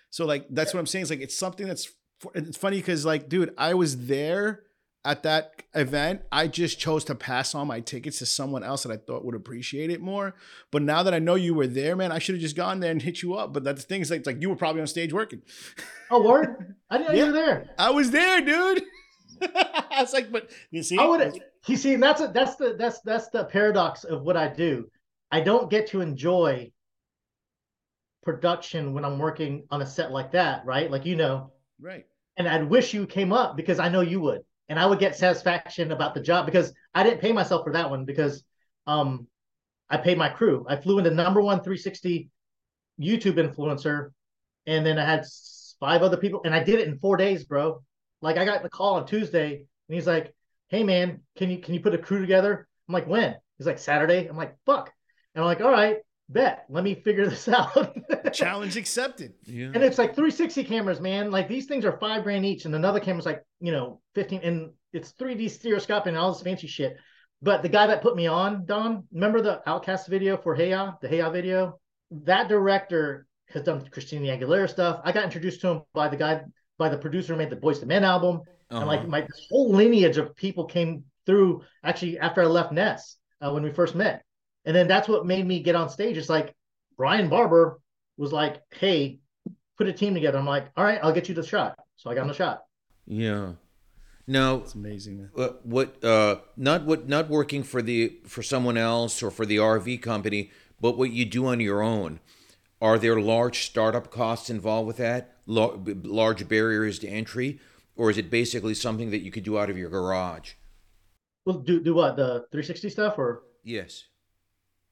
So like that's yeah. what I'm saying. It's like it's something that's it's funny because like, dude, I was there at that event, I just chose to pass on my tickets to someone else that I thought would appreciate it more. But now that I know you were there, man, I should have just gone there and hit you up. But that's the thing is like, like you were probably on stage working. Oh, word! I didn't know yeah, you were there. I was there, dude. I was like, but you see, I would. You see, and that's a, that's the that's that's the paradox of what I do. I don't get to enjoy production when I'm working on a set like that, right? Like you know, right. And I'd wish you came up because I know you would and I would get satisfaction about the job because I didn't pay myself for that one because um, I paid my crew. I flew in the number one 360 YouTube influencer, and then I had five other people, and I did it in four days, bro. Like I got the call on Tuesday, and he's like, "Hey man, can you can you put a crew together?" I'm like, "When?" He's like, Saturday. I'm like, fuck. And I'm like, all right, bet. Let me figure this out. Challenge accepted. Yeah. And it's like 360 cameras, man. Like these things are five grand each, and another camera's like, you know, 15, and it's 3D stereoscopic and all this fancy shit. But the guy that put me on, Don, remember the OutKast video for Hey Ya, the Hey Ya video? That director has done Christina Aguilera stuff. I got introduced to him by the guy, by the producer who made the Boyz II Men album. Uh-huh. And like my whole lineage of people came through actually after I left Ness uh, when we first met. And then that's what made me get on stage. It's like Brian Barber was like, hey, put a team together. I'm like, all right, I'll get you the shot. So I got him the shot. Yeah. Now it's amazing. Uh, what uh, not what not working for the for someone else or for the RV company, but what you do on your own. Are there large startup costs involved with that? Large barriers to entry, or is it basically something that you could do out of your garage? Well, do do what the 360 stuff or? Yes.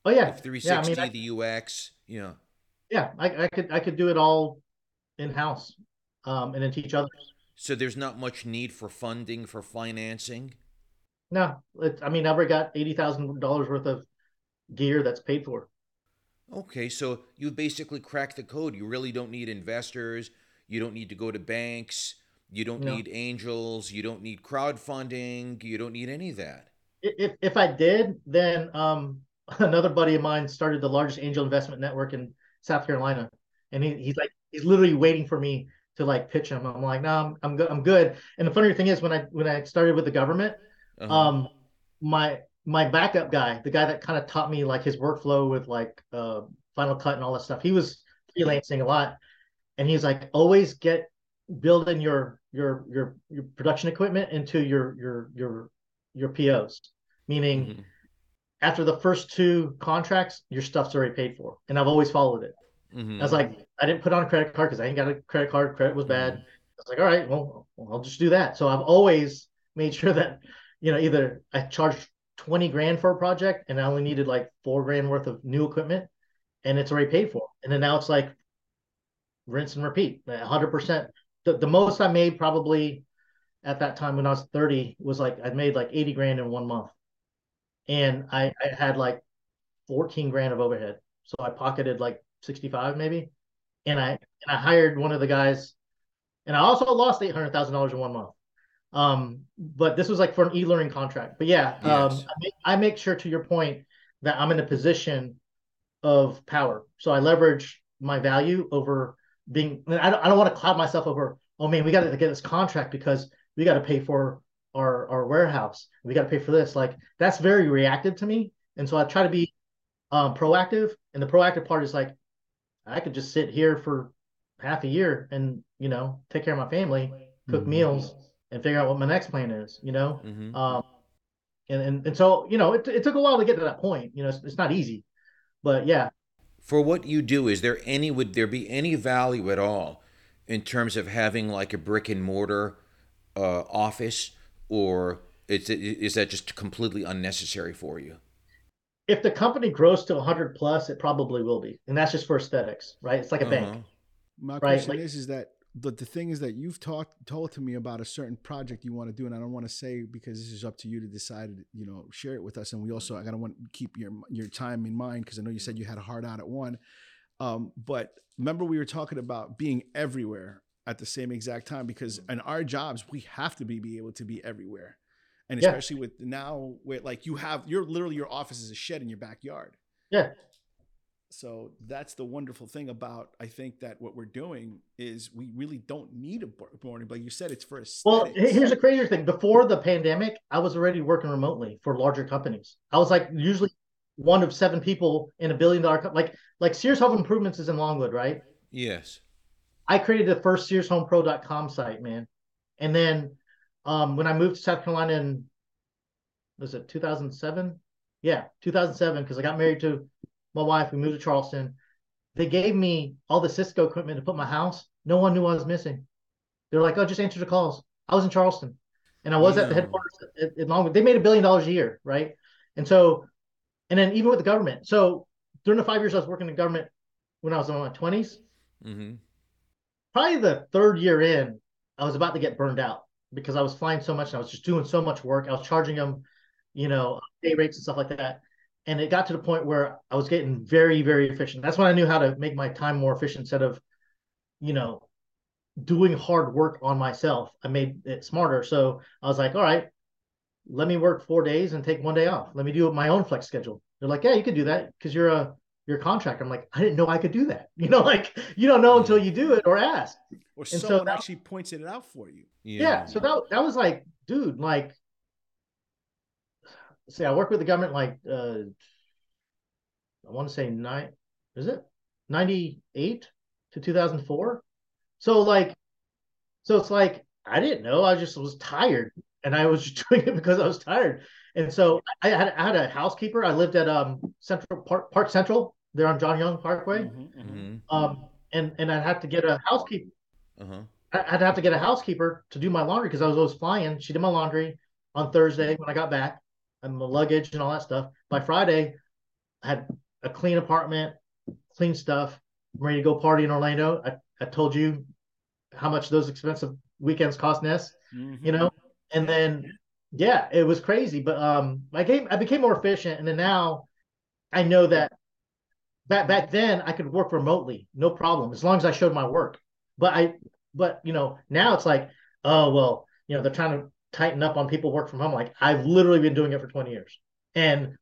Oh yeah, 360, yeah, I mean, the UX, yeah. Yeah, I, I could I could do it all in house, um, and then teach others. So there's not much need for funding for financing. No, it, I mean, I've already got eighty thousand dollars worth of gear that's paid for. Okay, so you basically cracked the code. You really don't need investors. You don't need to go to banks. You don't no. need angels. You don't need crowdfunding. You don't need any of that. If if I did, then um, another buddy of mine started the largest angel investment network in South Carolina, and he, he's like he's literally waiting for me to like pitch him. I'm like, no, I'm I'm good. I'm good. And the funny thing is, when I when I started with the government, uh-huh. um, my my backup guy, the guy that kind of taught me like his workflow with like uh, Final Cut and all that stuff, he was freelancing a lot, and he's like, always get building your your your your production equipment into your your your your POs, meaning. Mm-hmm. After the first two contracts, your stuff's already paid for, and I've always followed it. Mm-hmm. I was like, I didn't put on a credit card because I ain't got a credit card. Credit was bad. Mm-hmm. I was like, all right, well, I'll just do that. So I've always made sure that, you know, either I charged 20 grand for a project and I only needed like four grand worth of new equipment and it's already paid for. And then now it's like rinse and repeat 100%. The, the most I made probably at that time when I was 30 was like, I made like 80 grand in one month. And I, I had like 14 grand of overhead. So I pocketed like 65 maybe. And I and I hired one of the guys, and I also lost eight hundred thousand dollars in one month. Um, but this was like for an e-learning contract. But yeah, um, yes. um, I make, I make sure to your point that I'm in a position of power. So I leverage my value over being. I don't, I don't want to cloud myself over. Oh man, we got to get this contract because we got to pay for our our warehouse. We got to pay for this. Like that's very reactive to me, and so I try to be um, proactive. And the proactive part is like I could just sit here for half a year and you know take care of my family, cook mm-hmm. meals, and figure out what my next plan is. You know, mm-hmm. um, and, and and so you know it, it took a while to get to that point. You know, it's, it's not easy, but yeah. For what you do, is there any would there be any value at all in terms of having like a brick and mortar uh, office, or is it, is that just completely unnecessary for you? if the company grows to 100 plus, it probably will be, and that's just for aesthetics, right? It's like a uh-huh. bank. My right? question like, is, is that the, the thing is that you've talked told to me about a certain project you want to do, and I don't want to say because this is up to you to decide. You know, share it with us, and we also I gotta want to keep your your time in mind because I know you said you had a hard out at one. Um, but remember, we were talking about being everywhere at the same exact time because in our jobs we have to be, be able to be everywhere and especially yeah. with now where like you have you're literally your office is a shed in your backyard yeah so that's the wonderful thing about i think that what we're doing is we really don't need a boarding but you said it's for aesthetics. well here's the crazier thing. Before the pandemic i was already working remotely for larger companies. I was like usually one of seven people in a billion dollar co- like like sears home improvements is in longwood right? Yes. I created the first searshomepro.com site man. And then um, when I moved to South Carolina in was it 2007? Yeah, 2007 because I got married to my wife. We moved to Charleston. They gave me all the Cisco equipment to put my house. No one knew I was missing. They're like, "Oh, just answer the calls." I was in Charleston, and I was yeah. at the headquarters at, at Longwood. They made a billion dollars a year, right? And so, and then even with the government. So during the five years I was working in government when I was in my 20s, mm-hmm. probably the third year in, I was about to get burned out because I was flying so much and I was just doing so much work. I was charging them, you know, day rates and stuff like that. And it got to the point where I was getting very, very efficient. That's when I knew how to make my time more efficient instead of, you know, doing hard work on myself. I made it smarter. So I was like, all right, let me work four days and take one day off. Let me do my own flex schedule. They're like, yeah, you could do that because you're a you're a contractor. I'm like, I didn't know I could do that. You know, like you don't know until you do it or ask. Or and someone so that, actually points it out for you. Yeah. yeah. So that that was like, dude, like see, I work with the government like uh I want to say nine is it 98 to 2004? So like so it's like I didn't know. I just was tired and I was doing it because I was tired. And so I had, I had a housekeeper. I lived at um Central Park, Park Central there on John Young Parkway. Mm-hmm, mm-hmm. Um, and and I'd have to get a housekeeper. Uh-huh. I'd have to get a housekeeper to do my laundry because I was always flying. She did my laundry on Thursday when I got back, and my luggage and all that stuff. By Friday, I had a clean apartment, clean stuff. I'm ready to go party in Orlando. I, I told you how much those expensive weekends cost Ness, mm-hmm. you know, and then yeah, it was crazy. But um, I came, I became more efficient, and then now I know that back back then I could work remotely, no problem, as long as I showed my work. But I, but you know, now it's like, oh well, you know, they're trying to tighten up on people work from home. Like I've literally been doing it for 20 years, and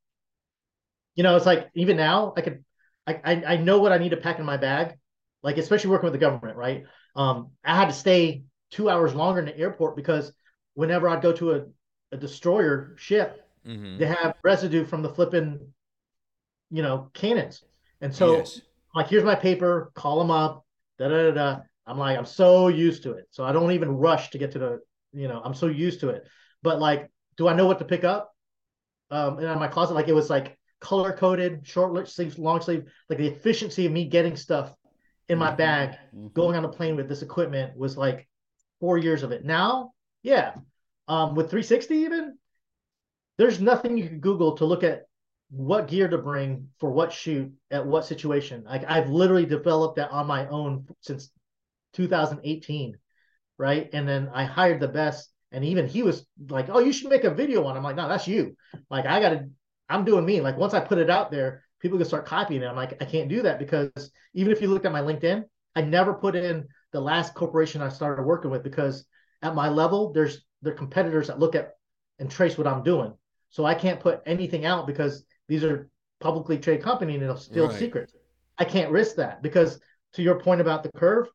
you know, it's like even now I could, I I, I know what I need to pack in my bag, like especially working with the government, right? Um, I had to stay two hours longer in the airport because whenever I'd go to a, a destroyer ship, mm-hmm. they have residue from the flipping, you know, cannons. And so, yes. like, here's my paper, call them up, da da da da. I'm like, I'm so used to it. So I don't even rush to get to the, you know, I'm so used to it. But like, do I know what to pick up? Um, in my closet, like it was like color coded, short sleeves, long sleeve, like the efficiency of me getting stuff in my mm-hmm. bag, mm-hmm. going on a plane with this equipment was like four years of it. Now, yeah, um, with 360 even, there's nothing you can Google to look at what gear to bring for what shoot at what situation. Like I've literally developed that on my own since 2018, right? And then I hired the best, and even he was like, "Oh, you should make a video on." I'm like, "No, that's you." Like I got to, I'm doing me. Like once I put it out there, people can start copying it. I'm like, I can't do that because even if you look at my LinkedIn, I never put in the last corporation I started working with because at my level, there's there competitors that look at and trace what I'm doing. So I can't put anything out because these are publicly traded company and it'll still right. secrets. I can't risk that because to your point about the curve,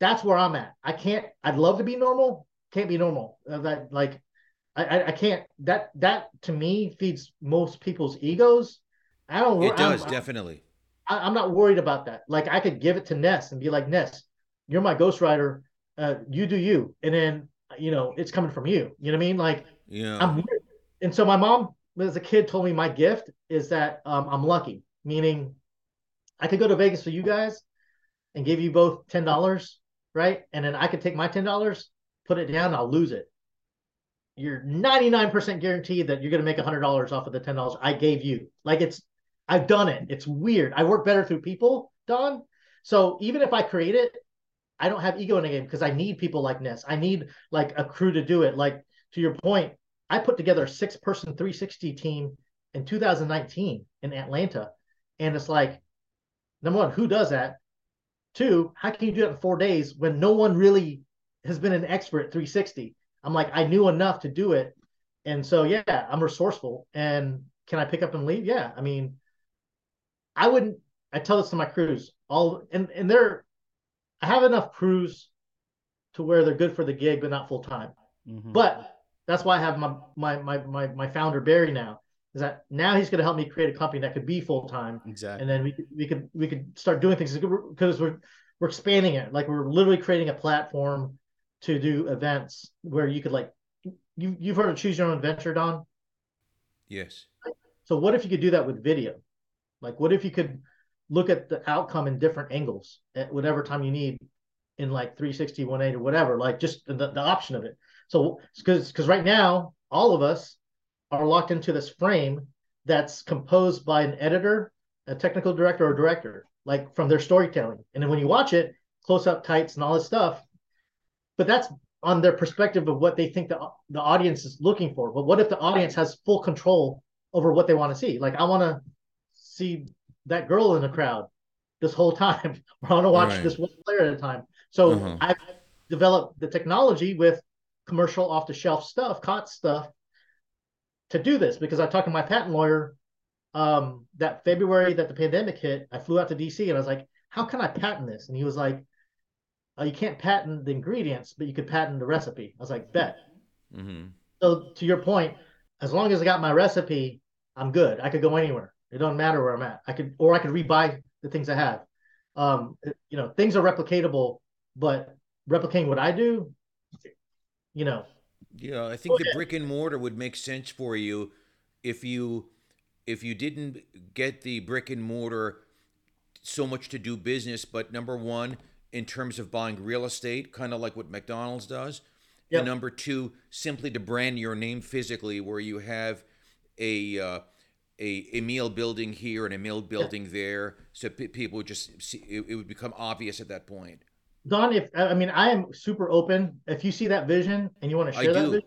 that's where I'm at. I can't. I'd love to be normal. Can't be normal. Uh, that like, I, I can't. That that to me feeds most people's egos. I don't. It does I'm, definitely. I, am not worried about that. Like I could give it to Ness and be like, Ness, you're my ghostwriter. Uh, you do you, and then you know it's coming from you. You know what I mean? Like, yeah. I'm. And so my mom as a kid told me my gift is that um, I'm lucky, meaning I could go to Vegas for you guys and give you both ten dollars, right? And then I could take my ten dollars, put it down, I'll lose it. You're 99% guaranteed that you're gonna make hundred dollars off of the ten dollars I gave you. Like it's, I've done it. It's weird. I work better through people, Don. So even if I create it, I don't have ego in the game because I need people like Ness. I need like a crew to do it. Like to your point, I put together a six person 360 team in 2019 in Atlanta. And it's like, number one, who does that? Two, how can you do that in four days when no one really has been an expert at 360? I'm like, I knew enough to do it. And so, yeah, I'm resourceful. And can I pick up and leave? Yeah. I mean, I wouldn't, I tell this to my crews all, and, and they're, I have enough crews to where they're good for the gig, but not full time. Mm-hmm. But that's why I have my my my my, my founder Barry now. Is that now he's going to help me create a company that could be full time. Exactly. And then we could we could we could start doing things because we're we're expanding it. Like we're literally creating a platform to do events where you could like you you've heard of choose your own adventure, Don. Yes. So what if you could do that with video? Like what if you could look at the outcome in different angles at whatever time you need in like 360, 180 or whatever, like just the, the option of it. So because because right now all of us are locked into this frame that's composed by an editor, a technical director, or director, like from their storytelling. And then when you watch it, close up tights and all this stuff, but that's on their perspective of what they think the the audience is looking for. But what if the audience has full control over what they want to see. Like I want to see that girl in the crowd this whole time. I want to watch Right. this one player at a time. So Uh-huh. I've developed the technology with commercial off the shelf stuff, COTS stuff, to do this because I talked to my patent lawyer um, that February that the pandemic hit. I flew out to DC and I was like, "How can I patent this?" And he was like, oh, "You can't patent the ingredients, but you could patent the recipe." I was like, "Bet." Mm-hmm. So to your point, as long as I got my recipe, I'm good. I could go anywhere. It doesn't matter where I'm at. I could, or I could rebuy the things I have. Um, you know, things are replicatable, but replicating what I do, you know, Yeah, I think Oh, the brick and mortar would make sense for you if you if you didn't get the brick and mortar so much to do business, but number one, in terms of buying real estate, kind of like what McDonald's does. Yep. And number two, simply to brand your name physically, where you have a uh, a, a Emil building here and a Emil building there, so pe- people would just see it, it would become obvious at that point. Don, if I I mean I am super open. If you see that vision and you want to share that vision,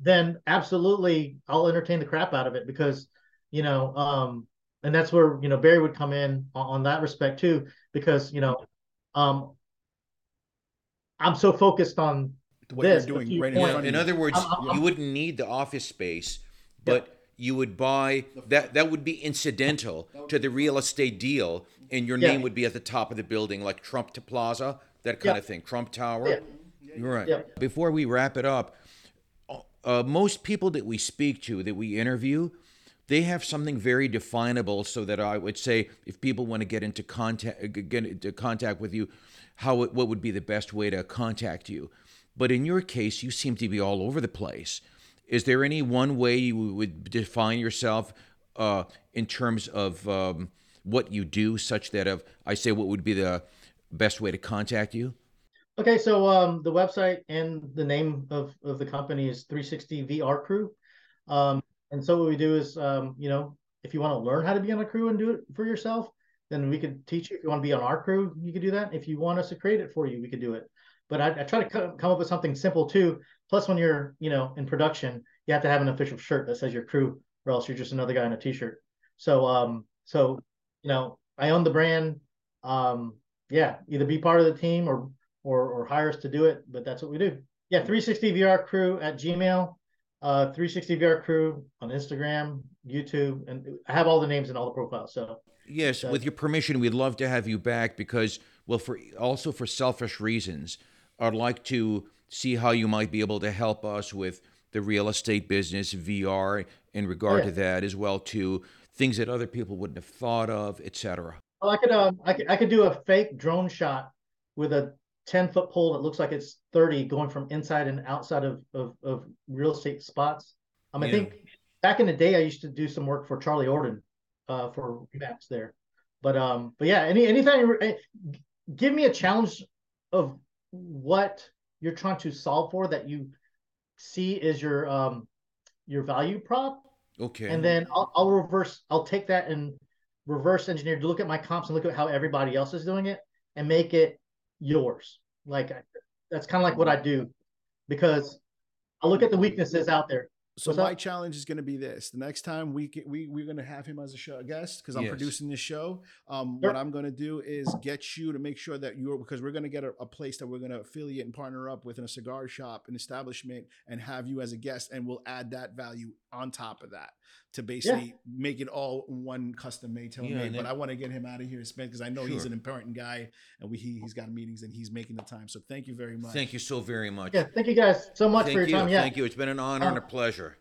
then absolutely I'll entertain the crap out of it because you know, um, and that's where you know Barry would come in on, on that respect too, because you know, um, I'm so focused on What This, you're doing your right in point- front In other words, I'm- I'm- you wouldn't need the office space, but you would buy that. That would be incidental to the real estate deal, and your Yeah. name would be at the top of the building, like Trump to Plaza, that kind Yeah. of thing, Trump Tower. Yeah. You're right. Yeah. Before we wrap it up, uh, most people that we speak to, that we interview, they have something very definable. So that I would say, if people want to get into contact, get into contact with you, how it, what would be the best way to contact you? But in your case, you seem to be all over the place. Is there any one way you would define yourself uh, in terms of um, what you do, such that of I say, what would be the best way to contact you? Okay, so um, the website and the name of, of the company is 360 VR Crew. Um, and so what we do is, um, you know, if you want to learn how to be on a crew and do it for yourself, then we could teach you. If you want to be on our crew, you could do that. If you want us to create it for you, we could do it. But I, I try to come up with something simple too. Plus, when you're, you know, in production, you have to have an official shirt that says your crew, or else you're just another guy in a t-shirt. So, um, so you know, I own the brand. Um, yeah, either be part of the team or or or hire us to do it, but that's what we do. Yeah, 360 VR crew at Gmail, uh 360 VR crew on Instagram, YouTube, and I have all the names and all the profiles. So Yes, Uh, with your permission, we'd love to have you back because, well, for also for selfish reasons, I'd like to see how you might be able to help us with the real estate business, VR, in regard Yeah. to that as well, to things that other people wouldn't have thought of, etc. oh, I could um I could I could do a fake drone shot with a 10 foot pole that looks like it's 30 going from inside and outside of of, of real estate spots. Um, I Yeah. think back in the day I used to do some work for Charlie Orden uh for Remax there. But um but yeah, any anything eh, give me a challenge of what you're trying to solve for that you see is your um your value prop Okay. and then I'll, I'll reverse i'll take that and reverse engineer to look at my comps and look at how everybody else is doing it and make it yours like I- that's kind of like what i do because i look at the weaknesses out there So What's my up? challenge is going to be this: the next time we get, we we're going to have him as a show guest because I'm Yes. producing this show. Um, Sure. What I'm going to do is get you to make sure that you're because we're going to get a, a place that we're going to affiliate and partner up with in a cigar shop, an establishment, and have you as a guest, and we'll add that value on top of that to basically make it all one custom made, tailor made. and but I want to get him out of here, Smith, because I know he's an important guy, and we he, he's got meetings and he's making the time. So thank you very much. Thank you so very much. yeah thank you guys so much Thank for your you. time yeah Thank you. It's been an honor and a Uh, pleasure.